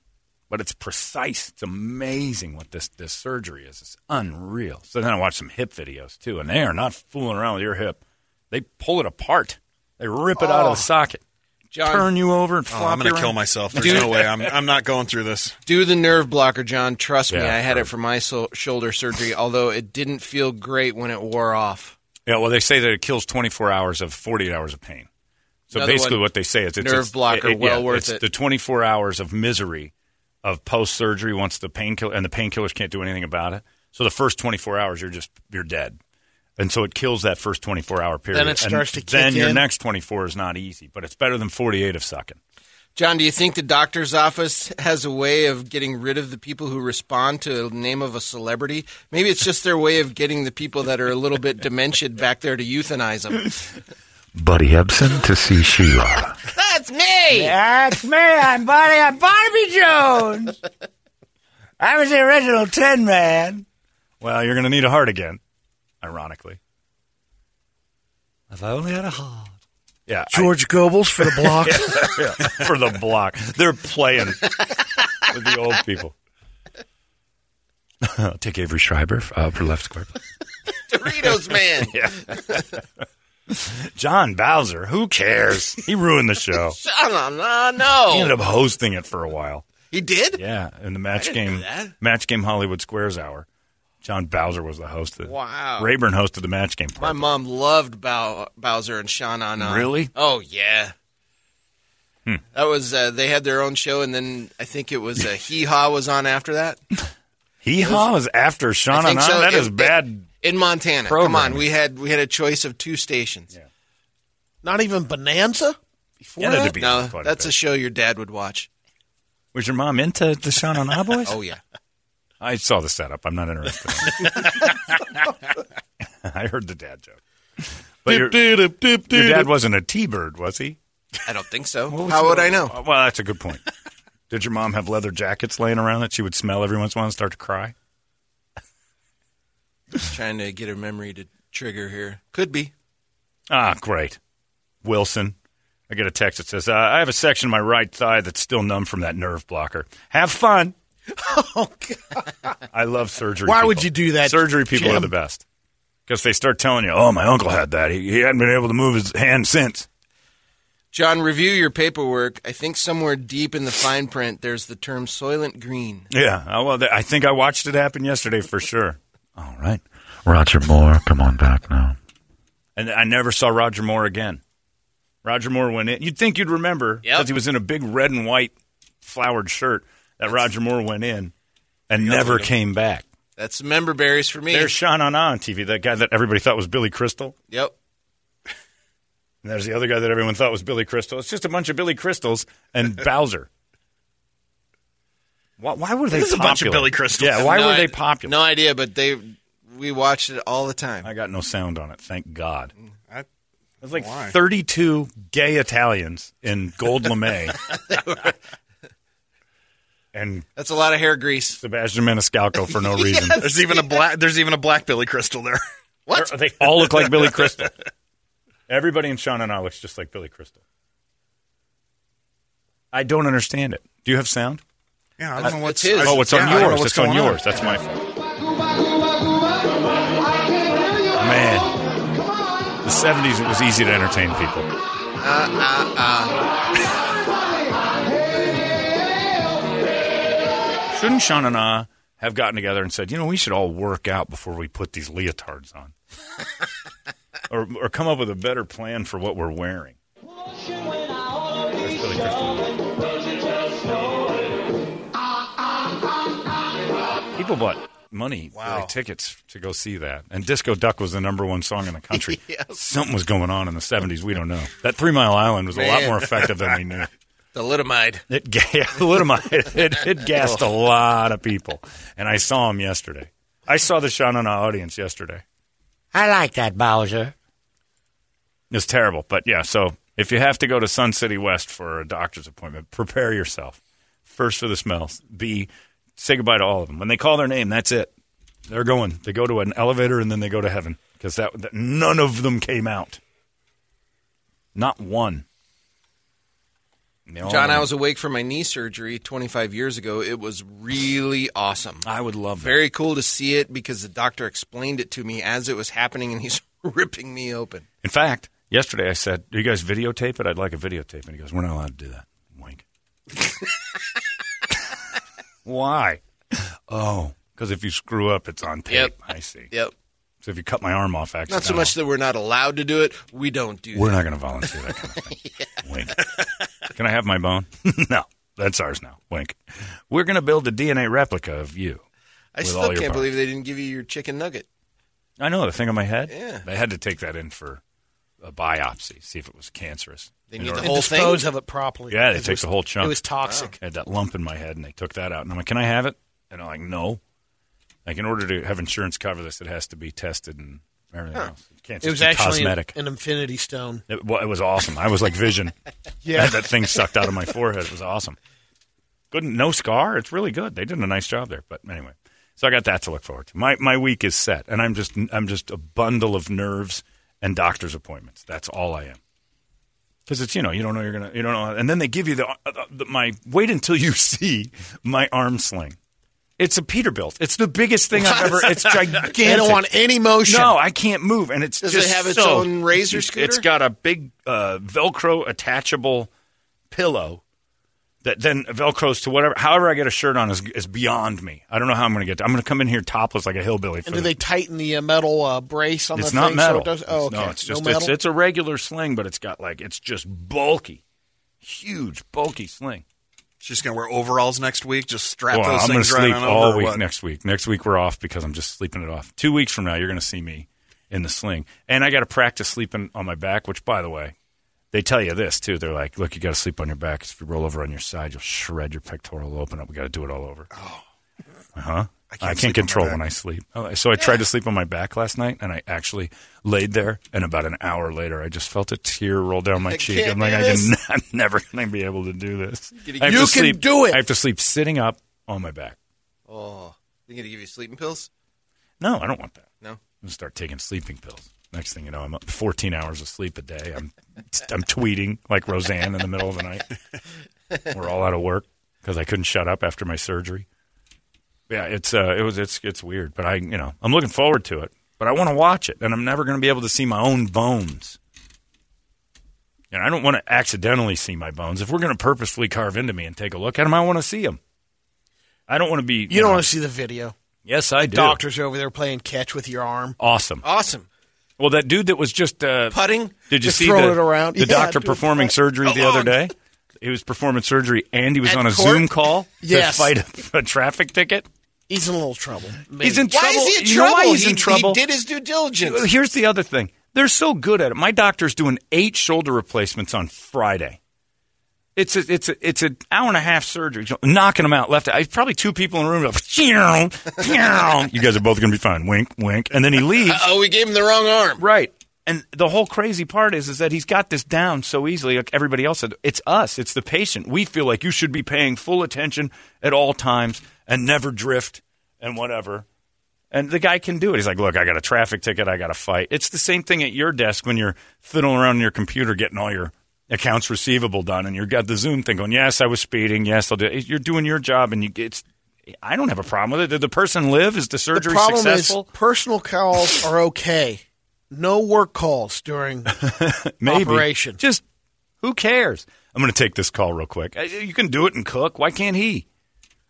but it's precise. It's amazing what this this surgery is. It's unreal. So then I watched some hip videos too, and they are not fooling around with your hip. They pull it apart. They rip it out of the oh. socket, John, turn you over, and Oh, I'm going to kill myself. There's Dude. no way. I'm, I'm not going through this. <laughs> do the nerve blocker, John. Trust me, I had sure. it for my so- shoulder surgery. Although it didn't feel great when it wore off. Yeah, well, they say that it kills 24 hours of 48 hours of pain. So Another basically, one, what they say is it's nerve it's- blocker, well worth it's it. The 24 hours of misery of post surgery once the painkiller and the painkillers can't do anything about it. So the first 24 hours, you're just you're dead, and so it kills that first 24 hour period. Then it And starts to kick Then your in. next 24 is not easy, but it's better than 48 of sucking. John, do you think the doctor's office has a way of getting rid of the people who respond to the name of a celebrity? Maybe it's just their way of getting the people that are a little bit dementia back there to euthanize them. <laughs> Buddy Ebsen to see Sheila. That's me. That's me. I'm Bonnie. I'm Barnaby Jones. I was the original Tin Man. Well, you're going to need a heart again, ironically. If I only had a heart. Yeah, I- George Gobel for the <laughs> block. yeah, for the block. They're playing with the old people. I'll <laughs> take Avery Schreiber uh, for left square. <laughs> Doritos man. John Bowzer, who cares? He ruined the show. <laughs> No, no, He ended up hosting it for a while. He did? Yeah, in the match game, match game Hollywood Squares hour. John Bowzer was the host. Of. Wow. Rayburn hosted the match game. My mom loved Bow- Bowzer and Sha Na Na. Really? Oh yeah. Hmm. That was uh, they had their own show, and then I think it was uh, Hee Haw was on after that <laughs> Hee Haw was after Sean think so. That It- is it- bad. In Montana. Come on, we had we had a choice of two stations. Not even Bonanza before Yeah, that'd be No, quite a that's a show your dad would watch. Was your mom into the Sha Na Na boys? Oh yeah. I saw the setup. I'm not interested. <laughs> I heard the dad joke. But your, your dad wasn't a T-bird, was he? I don't think so. <laughs> How would I know? Uh, Well, that's a good point. Did your mom have leather jackets laying around that she would smell every once in a while and start to cry? Trying to get a memory to trigger here. Could be. Ah, great. Wilson. I get a text that says, uh, I have a section of my right thigh that's still numb from that nerve blocker. Have fun. <laughs> Oh, God. I love surgery. Why people. would you do that, Surgery people Jim? are the best. Because they start telling you, oh, my uncle had that. He, he hadn't been able to move his hand since. John, review your paperwork. I think somewhere deep in the fine print there's the term soylent green. Yeah. Uh, well, I think I watched it happen yesterday for sure. All right. Roger Moore, come on back now. And I never saw Roger Moore again. Roger Moore went in. You'd think you'd remember because Yep. he was in a big red and white flowered shirt that Roger Moore went in and never came back. That's member berries for me. There's Sha Na Na on TV, that guy that everybody thought was Billy Crystal. yep. And there's the other guy that everyone thought was Billy Crystal. It's just a bunch of Billy Crystals and <laughs> Bowzer. Why, why were they This is a popular? bunch of Billy Crystals. Yeah, why No were they popular? No idea, but they we watched it all the time. I got no sound on it, thank God. Mm, I- There's like Why? 32 gay Italians in gold <laughs> lame. <laughs> and That's a lot of hair grease. Sebastian Maniscalco for no <laughs> reason. There's even a black. There's even a black Billy Crystal there. What? They all look like Billy Crystal. Everybody in Sha Na Na looks just like Billy Crystal. I don't understand it. Do you have sound? Yeah, I don't know what's. It's his. I- Oh, it's yeah, on I yours. It's on going yours. That's my fault. Man, the 70s, it was easy to entertain people. <laughs> Shouldn't Sha Na Na have gotten together and said, you know, we should all work out before we put these leotards on? <laughs> or, or come up with a better plan for what we're wearing? That's Billy Crystal. People bought money Wow. like, tickets to go see that. And Disco Duck was the number one song in the country. <laughs> Something was going on in the 70s. We don't know. That Three Mile Island was a lot more effective than we knew. <laughs> Thalidomide. It, ga- <laughs> yeah, thalidomide. It, it gassed a oh. lot of people. And I saw him yesterday. I saw the Sha Na Na audience yesterday. I like that, Bowzer. It's terrible. But yeah, so if you have to go to Sun City West for a doctor's appointment, prepare yourself. First for the smells. B, say goodbye to all of them. When they call their name, that's it. They're going. They go to an elevator and then they go to heaven because that, that none of them came out. Not one. John, I was awake for my knee surgery 25 years ago. It was really awesome. I would love that. Very cool to see it because the doctor explained it to me as it was happening and he's <laughs> ripping me open. In fact, yesterday I said, "Do you guys videotape it? I'd like a videotape." And he goes, "We're not allowed to do that." Wink. <laughs> Why? Oh, because if you screw up, it's on tape. Yep. I see. Yep. So if you cut my arm off, accidentally, Not so much that we're not allowed to do it. We don't do we're that. not going to volunteer that kind of thing. <laughs> Wink. Can I have my bone? <laughs> no, that's ours now. Wink. We're going to build a DNA replica of you. I still can't your believe they didn't give you your chicken nugget. I know the thing on my head. Yeah. They had to take that in for a biopsy, see if it was cancerous. They In need order- the whole thing. dispose of it properly. Yeah, they It take was- the whole chunk. It was toxic. I had that lump in my head, and they took that out. And I'm like, "Can I have it?" And I'm like, "No." Like, in order to have insurance cover this, it has to be tested and everything else. It can't It was be actually an, cosmetic. an infinity stone. It, well, it was awesome. I was like Vision. <laughs> I had that thing sucked out of my forehead. It was awesome. Good, no scar. It's really good. They did a nice job there. But anyway, so I got that to look forward to. My my week is set, and I'm just I'm just a bundle of nerves and doctor's appointments. That's all I am. Because it's you know you don't know you're gonna you don't know, and then they give you the, uh, the my wait until you <laughs> see my arm sling. It's a Peterbilt. It's the biggest thing I've ever. It's gigantic. <laughs> They don't want any motion. No, I can't move, and it's Does just it have its so- own razor scooter? It's got a big uh, Velcro attachable pillow that then velcros to whatever. However, I get a shirt on is, is beyond me. I don't know how I'm going to get. I'm going to come in here topless like a hillbilly. For And do the- they tighten the uh, metal uh, brace on it's the not thing? metal. So it does, oh, okay. No, it's just no it's, metal? it's a regular sling, but it's got like it's just bulky, huge, bulky sling. She's gonna wear overalls next week. Just strap Well, those I'm going to things right sleep on all over. or week what? next week. Next week we're off because I'm just sleeping it off. Two weeks from now, you're going to see me in the sling, and I got to practice sleeping on my back. Which, by the way, they tell you this too. They're like, "Look, you got to sleep on your back. If you roll over on your side, you'll shred your pectoral open up. We got to do it all over." Oh, uh huh. I can't, on my control when I sleep. Oh, So I tried to sleep on my back last night, and I actually laid there. And about an hour later, I just felt a tear roll down my I cheek. I'm like, I can, <laughs> I'm never going to be able to do this. You I can to sleep, do it. I have to sleep sitting up on my back. Oh, they gonna give you sleeping pills? No, I don't want that. No. I'm gonna start taking sleeping pills. Next thing you know, I'm up 14 hours of sleep a day. I'm I'm tweeting like Roseanne in the middle of the night. We're all out of work because I couldn't shut up after my surgery. Yeah, it's uh, it was it's it's weird, but I you know I'm looking forward to it. But I want to watch it, and I'm never going to be able to see my own bones. And I don't want to accidentally see my bones. If we're going to purposefully carve into me and take a look at them, I want to see them. I don't want to be. You don't know- want to see the video. Yes, I do. Doctors over there playing catch with your arm. Awesome. Awesome. Well, that dude that was just uh, Putting? Did you Just see throwing the, it around? the Yeah, doctor doing performing surgery the other day? He was performing surgery and he was At on a court? Zoom call Yes. to fight a, a traffic ticket. He's in a little trouble. He's in Why trouble. is he in you trouble? know why he's he, in trouble? He did his due diligence. Here's the other thing. They're so good at it. My doctor's doing eight shoulder replacements on Friday. It's a, it's a, it's an hour and a half surgery, knocking them out left. I probably two people in the room. Go, "Phew, phew." you guys are both going to be fine. Wink, wink, and then he leaves. Oh, we gave him the wrong arm. Right. And the whole crazy part is, is that he's got this down so easily. Like everybody else said, it's us. It's the patient. We feel like you should be paying full attention at all times and never drift and whatever. And the guy can do it. He's like, look, I got a traffic ticket. I got a fight. It's the same thing at your desk when you're fiddling around on your computer getting all your accounts receivable done, and you've got the Zoom thing going. Yes, I was speeding. Yes, I'll do. It. You're doing your job, and you. It's. I don't have a problem with it. Did the person live? Is the The surgery problem successful? is personal calls <laughs> are okay. No work calls during <laughs> Maybe. operation. Just who cares? I'm going to take this call real quick. You can do it and cook. Why can't he?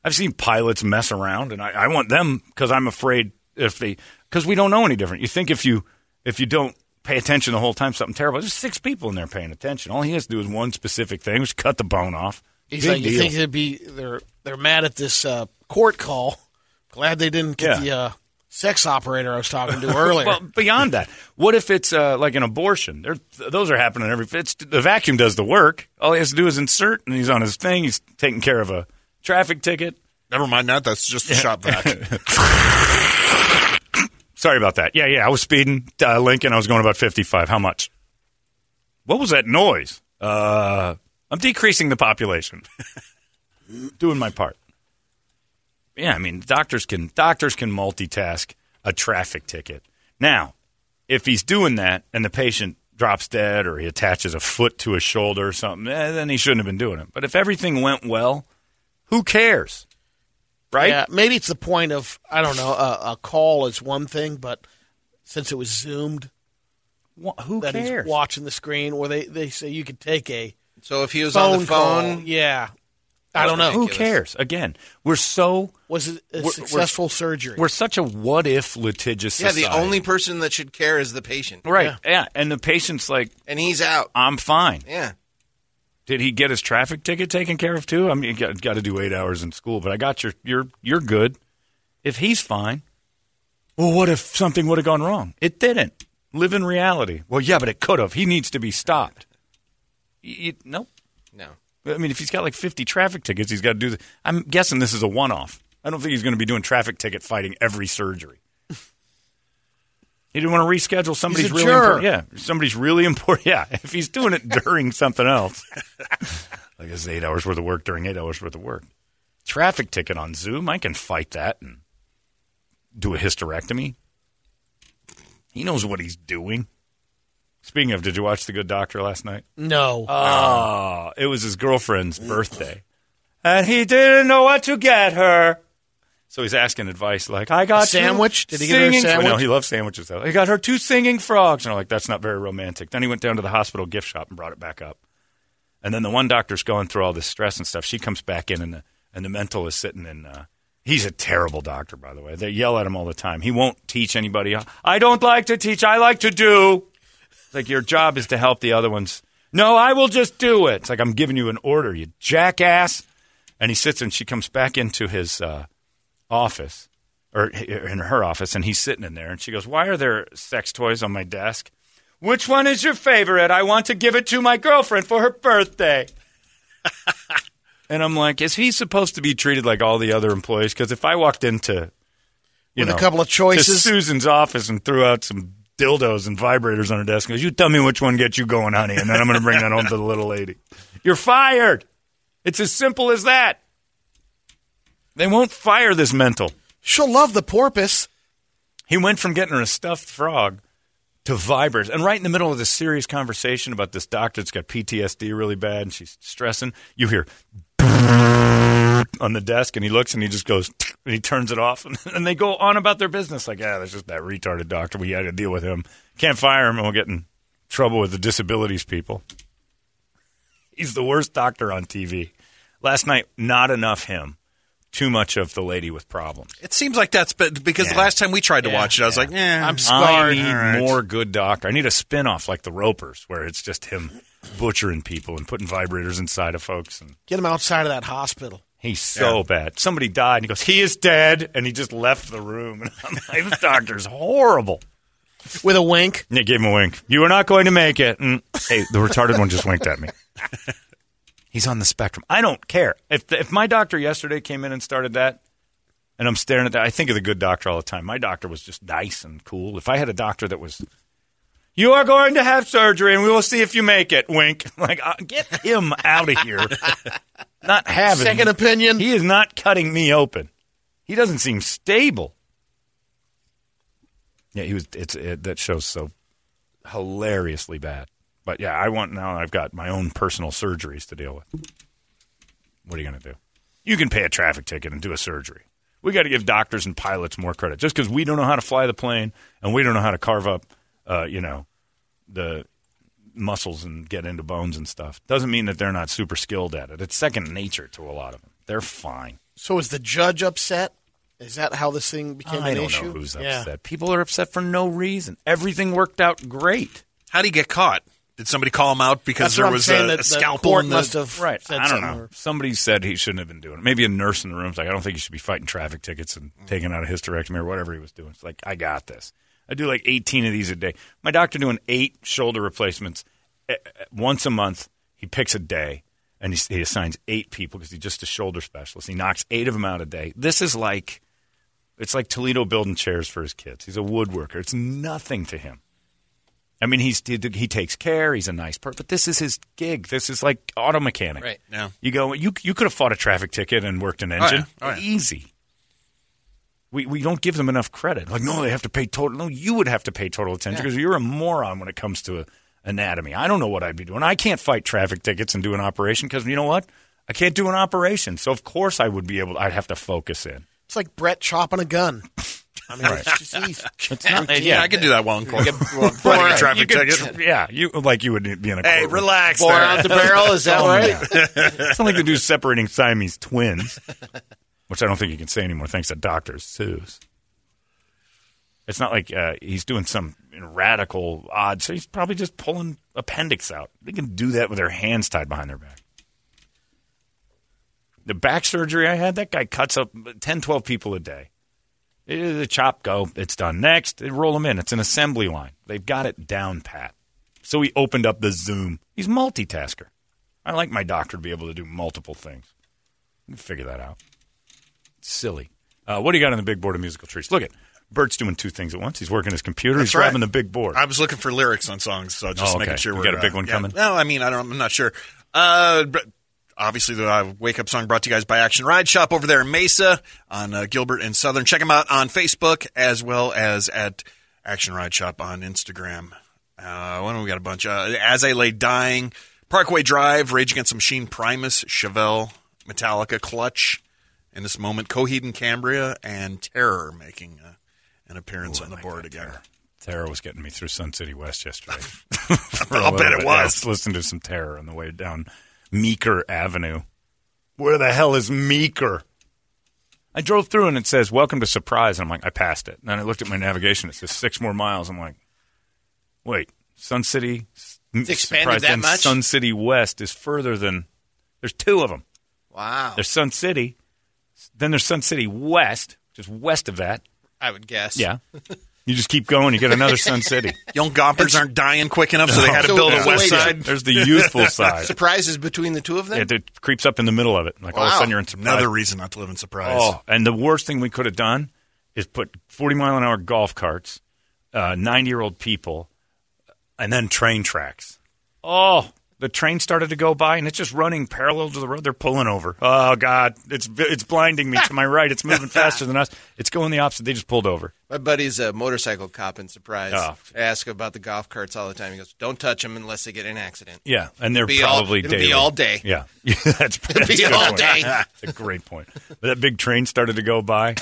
I've seen pilots mess around, and I, I want them because I'm afraid if they because we don't know any different. You think if you if you don't pay attention the whole time, something terrible. There's six people in there paying attention. All he has to do is one specific thing, which is cut the bone off. He's Big like, you deal. think it'd be they're they're mad at this uh, court call. <laughs> Glad they didn't get Yeah. the uh, sex operator I was talking to <laughs> earlier. Well, beyond that, what if it's uh, like an abortion? There, those are happening every. It's, the vacuum does the work. All he has to do is insert, and he's on his thing. He's taking care of a traffic ticket. Never mind that. That's just the shop vac. Sorry about that. Yeah, yeah. I was speeding uh, Lincoln. I was going about fifty-five. How much? What was that noise? Uh, I'm decreasing the population. <laughs> Doing my part. Yeah, I mean, doctors can doctors can multitask a traffic ticket. Now, if he's doing that and the patient drops dead or he attaches a foot to his shoulder or something, eh, then he shouldn't have been doing it. But if everything went well, who cares? Right? Yeah, maybe it's the point of I don't know. A, a call is one thing, but since it was zoomed, Wha- who that cares? he's watching the screen, or they they say you could take a So if he was on the phone, call. Yeah, I don't know. Who cares? Again, we're so Was it a We're- successful surgery? we're such a what if litigious yeah, society. the only person that should care is the patient. right. Yeah. Yeah. and the patient's like, And he's out. I'm fine. Yeah. Did he get his traffic ticket taken care of too? I mean, got, got to do eight hours in school, but I got your you're you're good. If he's fine, well, what if something would have gone wrong? It didn't. Live in reality. Well, yeah, but it could have. He needs to be stopped. You, nope. No. I mean, if he's got like 50 traffic tickets, he's got to do the I'm guessing this is a one off. I don't think he's going to be doing traffic ticket fighting every surgery. He didn't want to reschedule somebody's a really juror. important. Yeah, somebody's really important. <laughs> Yeah, if he's doing it during something else, <laughs> like it's eight hours worth of work during eight hours worth of work. Traffic ticket on Zoom, I can fight that and do a hysterectomy. He knows what he's doing. Speaking of, did you watch The Good Doctor last night? no. Oh, it was his girlfriend's birthday. And he didn't know what to get her. So he's asking advice like, I got A sandwich? Did he get her a singing- sandwich? No, he loves sandwiches, though. He got her two singing frogs. And I'm like, that's not very romantic. Then he went down to the hospital gift shop and brought it back up. And then the one doctor's going through all this stress and stuff. She comes back in, and the, and the mental is sitting in. Uh, he's a terrible doctor, by the way. They yell at him all the time. He won't teach anybody. I don't like to teach. I like to do. It's like your job is to help the other ones. No, I will just do it. It's like I'm giving you an order, you jackass. And he sits and she comes back into his uh, office or in her office, and he's sitting in there. And she goes, "Why are there sex toys on my desk? Which one is your favorite? I want to give it to my girlfriend for her birthday." <laughs> and I'm like, "Is he supposed to be treated like all the other employees? Because if I walked into you With a couple of choices. to Susan's office and threw out some dildos and vibrators on her desk. And goes, "You tell me which one gets you going, honey, and then I'm going to bring that home to the little lady. <laughs> You're fired. It's as simple as that. They won't fire this mental. She'll love the porpoise. He went from getting her a stuffed frog to vibers. And right in the middle of this serious conversation about this doctor that's got PTSD really bad and she's stressing, you hear on the desk and he looks and he just goes and he turns it off and, <laughs> and they go on about their business like, yeah, there's just that retarded doctor. We had to deal with him. Can't fire him and we'll get in trouble with the disabilities people. He's the worst doctor on TV. Last night, not enough him. Too much of the lady with problems. It seems like that's but because the last time we tried to Yeah. watch it, I was like, eh, I'm scarred. I need All right. more good doctor. I need a spin off like the Ropers, where it's just him butchering people and putting vibrators inside of folks. And Get him outside of that hospital. he's so bad. Somebody died, and he goes, "He is dead," and he just left the room. <laughs> And I'm like, "This doctor's horrible." With a wink. And they gave him a wink. You are not going to make it. And, hey, the retarded one just winked at me. He's on the spectrum. I don't care if if my doctor yesterday came in and started that. And I'm staring at that. I think of the good doctor all the time. My doctor was just nice and cool. If I had a doctor that was, you are going to have surgery and we will see if you make it, wink. <laughs> Like, uh, get him out of here. <laughs> not having. Second opinion. He is not cutting me open. He doesn't seem stable. Yeah, he was. It's it, that show's so hilariously bad. But yeah, I want now. I've got my own personal surgeries to deal with. What are you going to do? You can pay a traffic ticket and do a surgery. We got to give doctors and pilots more credit. Just because we don't know how to fly the plane and we don't know how to carve up, uh, you know, the muscles and get into bones and stuff, doesn't mean that they're not super skilled at it. It's second nature to a lot of them. They're fine. So is the judge upset? Is that how this thing became I an don't issue? know who's Yeah. upset. People are upset for no reason. Everything worked out great. how would you get caught? Did somebody call him out because That's there was saying, a, that a the scalpel court in the must have Right. said I don't something know. or- Somebody said he shouldn't have been doing it. Maybe a nurse in the room's like, I don't think you should be fighting traffic tickets and taking out a hysterectomy or whatever he was doing. It's like, I got this. I do like 18 of these a day. My doctor doing eight shoulder replacements eh, eh, once a month. He picks a day and he, he assigns eight people because he's just a shoulder specialist. He knocks eight of them out a day. This is like, it's like Toledo building chairs for his kids. He's a woodworker. It's nothing to him. I mean, he's he, he takes care. He's a nice person, but this is his gig. This is like auto mechanic. Right. Yeah. You go. You you could have fought a traffic ticket and worked an oh, engine. Oh, yeah. Easy. We we don't give them enough credit. Like, no, they have to pay total. No, you would have to pay total attention because you're a moron when it comes to anatomy. I don't know what I'd be doing. I can't fight traffic tickets and do an operation because you know what? I can't do an operation. So of course I would be able. I'd have to focus in. It's like Brett chopping a gun. <laughs> I mean, it's just easy. <laughs> It's not, Yeah, I can do that well in court. Four, Fighting a traffic You could- ticket. <laughs> Yeah, you like you would be in a. Hey, relax. four there. out the barrel, is that <laughs> Oh, right? yeah. it's not like they do separating Siamese twins, which I don't think you can say anymore thanks to Dr. Seuss. It's not like uh, he's doing some radical odd. So he's probably just pulling appendix out. They can do that with their hands tied behind their back. The back surgery I had, that guy cuts up 10, 12 people a day. Eh, The chop go, it's done. Next, they roll them in. It's an assembly line. They've got it down pat. So he opened up the Zoom. He's multitasker. I like my doctor to be able to do multiple things. You can figure that out. It's silly. Uh, what do you got on the big board of musical trees? Look at Bert's doing two things at once. He's working his computer. That's he's right. grabbing the big board. I was looking for lyrics on songs, so just Oh, okay. making sure we're got a big uh, one yeah. coming? No, I mean I don't. I'm not sure. Uh, obviously the uh, Wake Up song brought to you guys by Action Ride Shop over there in Mesa on uh, Gilbert and Southern. Check them out on Facebook as well as at Action Ride Shop on Instagram. Uh, when we got a bunch. Uh, as I lay dying, Parkway Drive, Rage Against the Machine, Primus, Chevelle, Metallica, Clutch. In this moment, Coheed and Cambria and Terror making uh, an appearance on the board again. Terror was getting me through Sun City West yesterday. <laughs> <laughs> I'll bet it was. Listen to some Terror on the way down Meeker Avenue. Where the hell is Meeker? I drove through and it says "Welcome to Surprise," and I'm like, I passed it. And I looked at my navigation. It says six more miles. I'm like, wait, Sun City. It's expanded that much? Sun City West is further than. There's two of them. Wow. There's Sun City. Then there's Sun City West, just west of that. I would guess. Yeah. <laughs> You just keep going. You get another Sun <laughs> City. Young Gompers aren't dying quick enough, so they had to So- build a so west side. There's the youthful <laughs> side. Surprises between the two of them? It, it creeps up in the middle of it. Like all of a sudden you're in surprise. Another reason not to live in surprise. Oh, and the worst thing we could have done is put 40 mile an hour golf carts, uh, 90 year old people, and then train tracks. Oh, the train started to go by and it's just running parallel to the road. They're pulling over. Oh God, it's it's blinding me to my right. It's moving <laughs> faster than us. It's going the opposite. They just pulled over. My buddy's a motorcycle cop in Surprise. Oh. I ask about the golf carts all the time. He goes, "Don't touch them unless they get in an accident." Yeah, and they're Be all- probably it'll be all day. Yeah, <laughs> that's, that's be all point. day. <laughs> That's a great point. But that big train started to go by.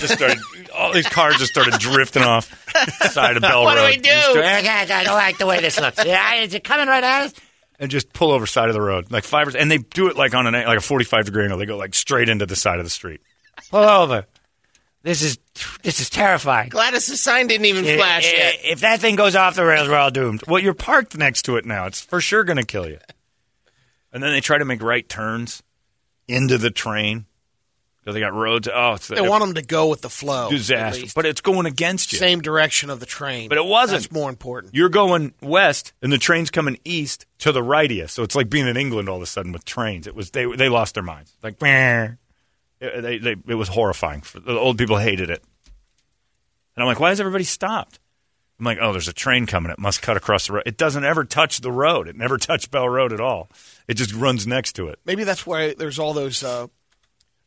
Just started. All these cars just started drifting off side of Bell What do Road. we do? Just go- I I don't like the way this looks. <laughs> Yeah, is it coming right at us? and just pull over side of the road, like five. or- And they do it like on an like a forty-five degree angle. They go like straight into the side of the street. Pull over. This is this is terrifying. Gladys' sign didn't even flash I- yet. If that thing goes off the rails, we're all doomed. Well, you're parked next to it now. It's for sure going to kill you. And then they try to make right turns into the train because they got roads. Oh, it's They want them to go with the flow. disaster. But it's going against you. Same direction of the train. But it wasn't. That's more important. You're going west, and the train's coming east to the right of you. So it's like being in England all of a sudden with trains. It was they they lost their minds. Like, "Meh." it, they, they, it was horrifying. The old people hated it. And I'm like, why has everybody stopped? I'm like, oh, there's a train coming. It must cut across the road. It doesn't ever touch the road. It never touched Bell Road at all. It just runs next to it. Maybe that's why there's all those uh,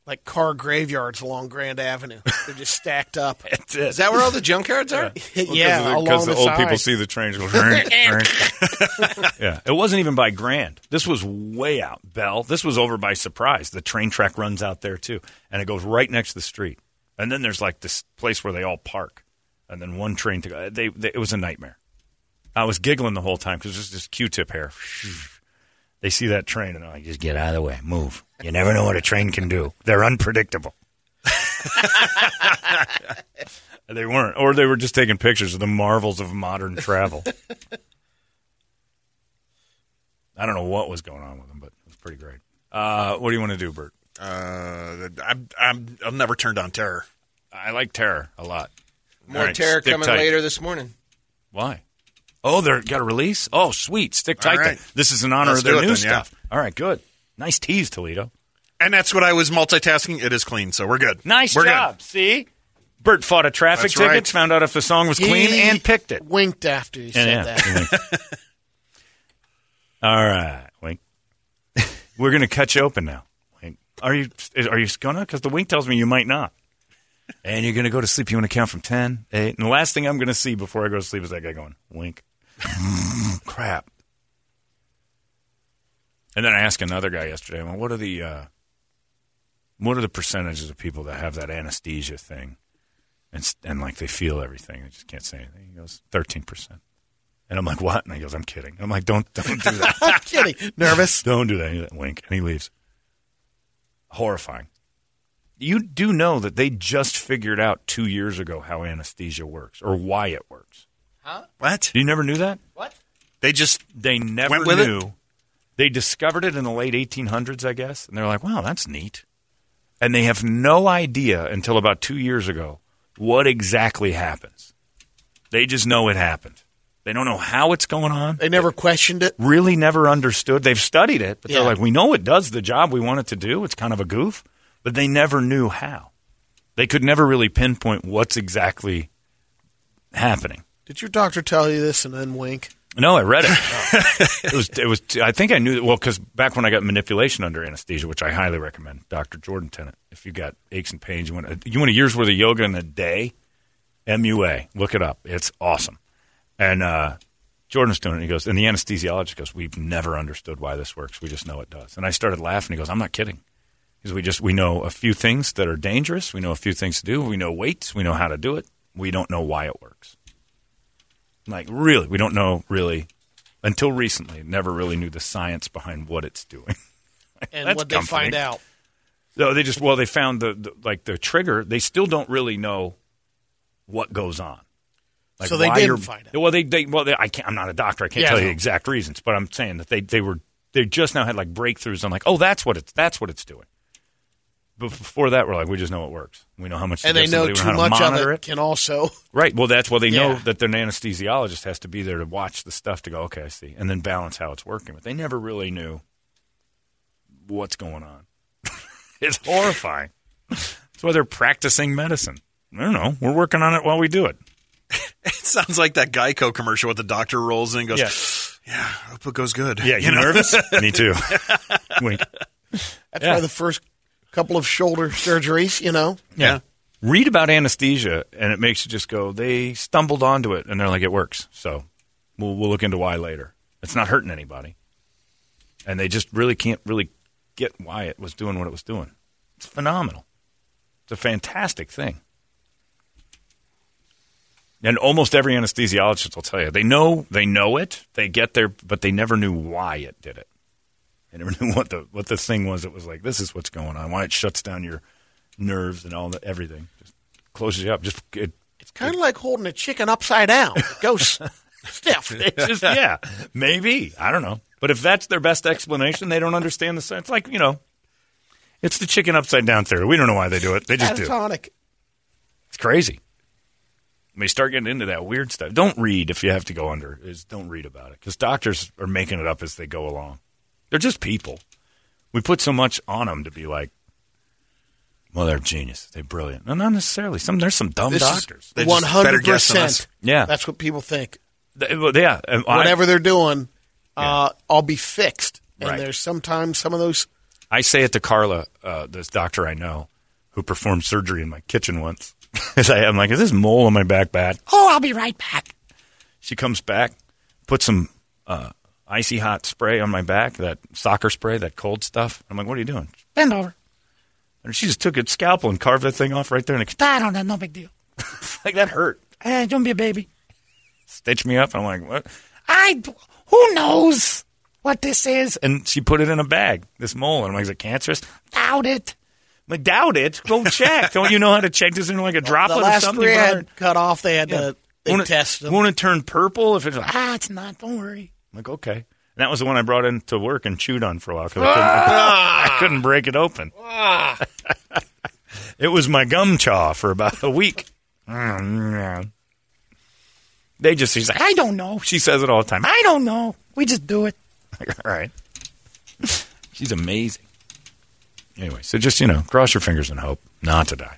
like car graveyards along Grand Avenue. They're just stacked up. <laughs> Is that where all the junkyards are? yeah, along because the, the old side. people see the trains go. <laughs> yeah, it wasn't even by Grand. This was way out Bell. This was over by Surprise. The train track runs out there too, and it goes right next to the street. And then there's like this place where they all park, and then one train to go. They, they, it was a nightmare. I was giggling the whole time because it was just Q-tip hair. They see that train and they're like, Just get out of the way. Move. You never know what a train can do. They're unpredictable. <laughs> They weren't, or they were just taking pictures of the marvels of modern travel. I don't know what was going on with them, but it was pretty great. Uh, what do you want to do, Bert? Uh, I'm, I'm, I'll never turn down terror. I like Terror a lot. More All right, terror coming tight. later this morning. Why? Oh, they're got a release. Oh, sweet. Stick tight. Right. This is in honor Let's of their new then, yeah. stuff. All right, good. Nice tease, Toledo. And that's what I was multitasking. It is clean, so we're good. Nice we're job. See, Bert fought a traffic That's ticket, right. found out if the song was clean, and picked it. Winked after he said Yeah, that. <laughs> All right, Wink. <laughs> We're going to cut you open now. Wink. Are you are you gonna? Because the wink tells me you might not. And you're going to go to sleep. You want to count from 10, 8. And the last thing I'm going to see before I go to sleep is that guy going, wink. <laughs> Crap. And then I asked another guy yesterday, well, what are the uh, what are the percentages of people that have that anesthesia thing, and and like they feel everything, they just can't say anything. He goes thirteen percent, and I'm like, what? And he goes, I'm kidding. I'm like, don't don't do that. <laughs> I'm kidding. Nervous. <laughs> Don't do that. Like, Wink. And he leaves. Horrifying. You do know that they just figured out two years ago how anesthesia works or why it works. What? You never knew that? What? They just They never Went with it? knew. They discovered it in the late 1800s, I guess. And they're like, wow, that's neat. And they have no idea until about two years ago what exactly happens. They just know it happened. They don't know how it's going on. They never questioned it. really never understood. They've studied it, but Yeah. they're like, we know it does the job we want it to do. It's kind of a goof, but they never knew how. They could never really pinpoint what's exactly happening. Did your doctor tell you this and then wink? No, I read it. <laughs> it was. It was. I think I knew. Well, because back when I got manipulation under anesthesia, which I highly recommend, Doctor Jordan Tennant. If you got aches and pains, you want you want a year's worth of yoga in a day. MUA, look it up. It's awesome. And uh, Jordan's doing it. He goes, and the anesthesiologist goes, "We've never understood why this works. We just know it does." And I started laughing. He goes, "I'm not kidding." Because we just we know a few things that are dangerous. We know a few things to do. We know weights. We know how to do it. We don't know why it works. Like really, we don't know really until recently. Never really knew the science behind what it's doing. <laughs> And what they find out? No, they just well, they found the, the like the trigger. They still don't really know what goes on. Like So they why didn't find out. Well, they, they well, they, I can't. I'm not a doctor. I can't Yeah, tell I you exact reasons, but I'm saying that they they were they just now had like breakthroughs on like oh that's what it's that's what it's doing. But before that, we're like we just know it works. We know how much And they know too how to much of monitor it, can also. Right. Well, that's well. They know that their anesthesiologist has to be there to watch the stuff to go. Okay, I see, and then balance how it's working. But they never really knew what's going on. <laughs> it's horrifying. That's why they're practicing medicine. I don't know. We're working on it while we do it. <laughs> It sounds like that Geico commercial with the doctor rolls in and goes, Yeah. "Yeah, I hope it goes good." Yeah, you <laughs> nervous? Me too. Wink. That's Yeah. why the first couple of shoulder surgeries, you know, Yeah. Read about anesthesia, and it makes you just go, they stumbled onto it, and they're like, it works. So we'll, we'll look into why later. It's not hurting anybody. And they just really can't really get why it was doing what it was doing. It's phenomenal. It's a fantastic thing. And almost every anesthesiologist will tell you they know they know it, they get there, but they never knew why it did it. They never <laughs> knew what the what the thing was. It was like this is what's going on. Why it shuts down your nerves and all that everything. Just closes you up. Just it, it's kind of like holding a chicken upside down. <laughs> It goes stiff. it's just yeah, maybe I don't know. But if that's their best explanation, they don't understand the sense. Like you know, it's the chicken upside down theory. We don't know why they do it. They just do. Catatonic. It's crazy. When you start getting into that weird stuff, don't read if you have to go under. Is don't read about it because doctors are making it up as they go along. They're just people. We put so much on them to be like, well, they're genius, they're brilliant. No, not necessarily. Some there's some dumb This is doctors. They One just better hundred guess than us. percent. Yeah. that's what people think. They- well, yeah, and I- Whatever they're doing, uh, I'll be fixed. And Right. there's sometimes some of those. I say it to Carla, uh, this doctor I know, who performed surgery in my kitchen once. <laughs> As I, I'm like, is this mole on my back bad? Oh, I'll be right back. She comes back, puts some uh, icy hot spray on my back, that soccer spray, that cold stuff. I'm like, what are you doing? Bend over. And she just took a scalpel and carved that thing off right there. And it, I don't know, no big deal. <laughs> like that hurt. Hey, don't be a baby. Stitch me up. I'm like, what? I, who knows what this is? And she put it in a bag, this mole. And I'm like, is it cancerous? Doubt it. I'm like, doubt it. Go check. <laughs> don't you know how to check this in like a droplet the or something? three had cut off. They had Yeah. to they won't test it, them. Won't it turn purple if it's like, ah, it's not. Don't worry. I'm like, okay. And that was the one I brought in to work and chewed on for a while because I, couldn't- I couldn't break it open. <laughs> it was my gum chaw for about a week. Mm, They just, she's like, I don't know. She says it all the time. I don't know. We just do it. <laughs> Like, all right. <laughs> She's amazing. Anyway, so just, you know, cross your fingers and hope not to die.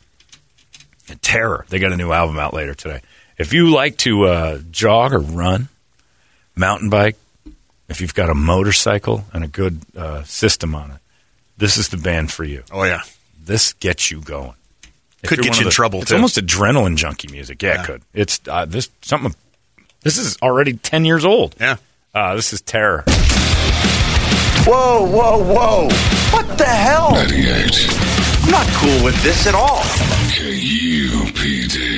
And Terror, they got a new album out later today. If you like to uh, jog or run, mountain bike, if you've got a motorcycle and a good uh, system on it, this is the band for you. Oh yeah, This gets you going. If Could get you of in trouble, It's too. almost adrenaline junkie music. Yeah, Yeah. it could. It's uh, this something. This is already ten years old. yeah. Uh, this is Terror. Whoa, whoa, whoa. What the hell? 98 I'm not cool with this at all. KUPD.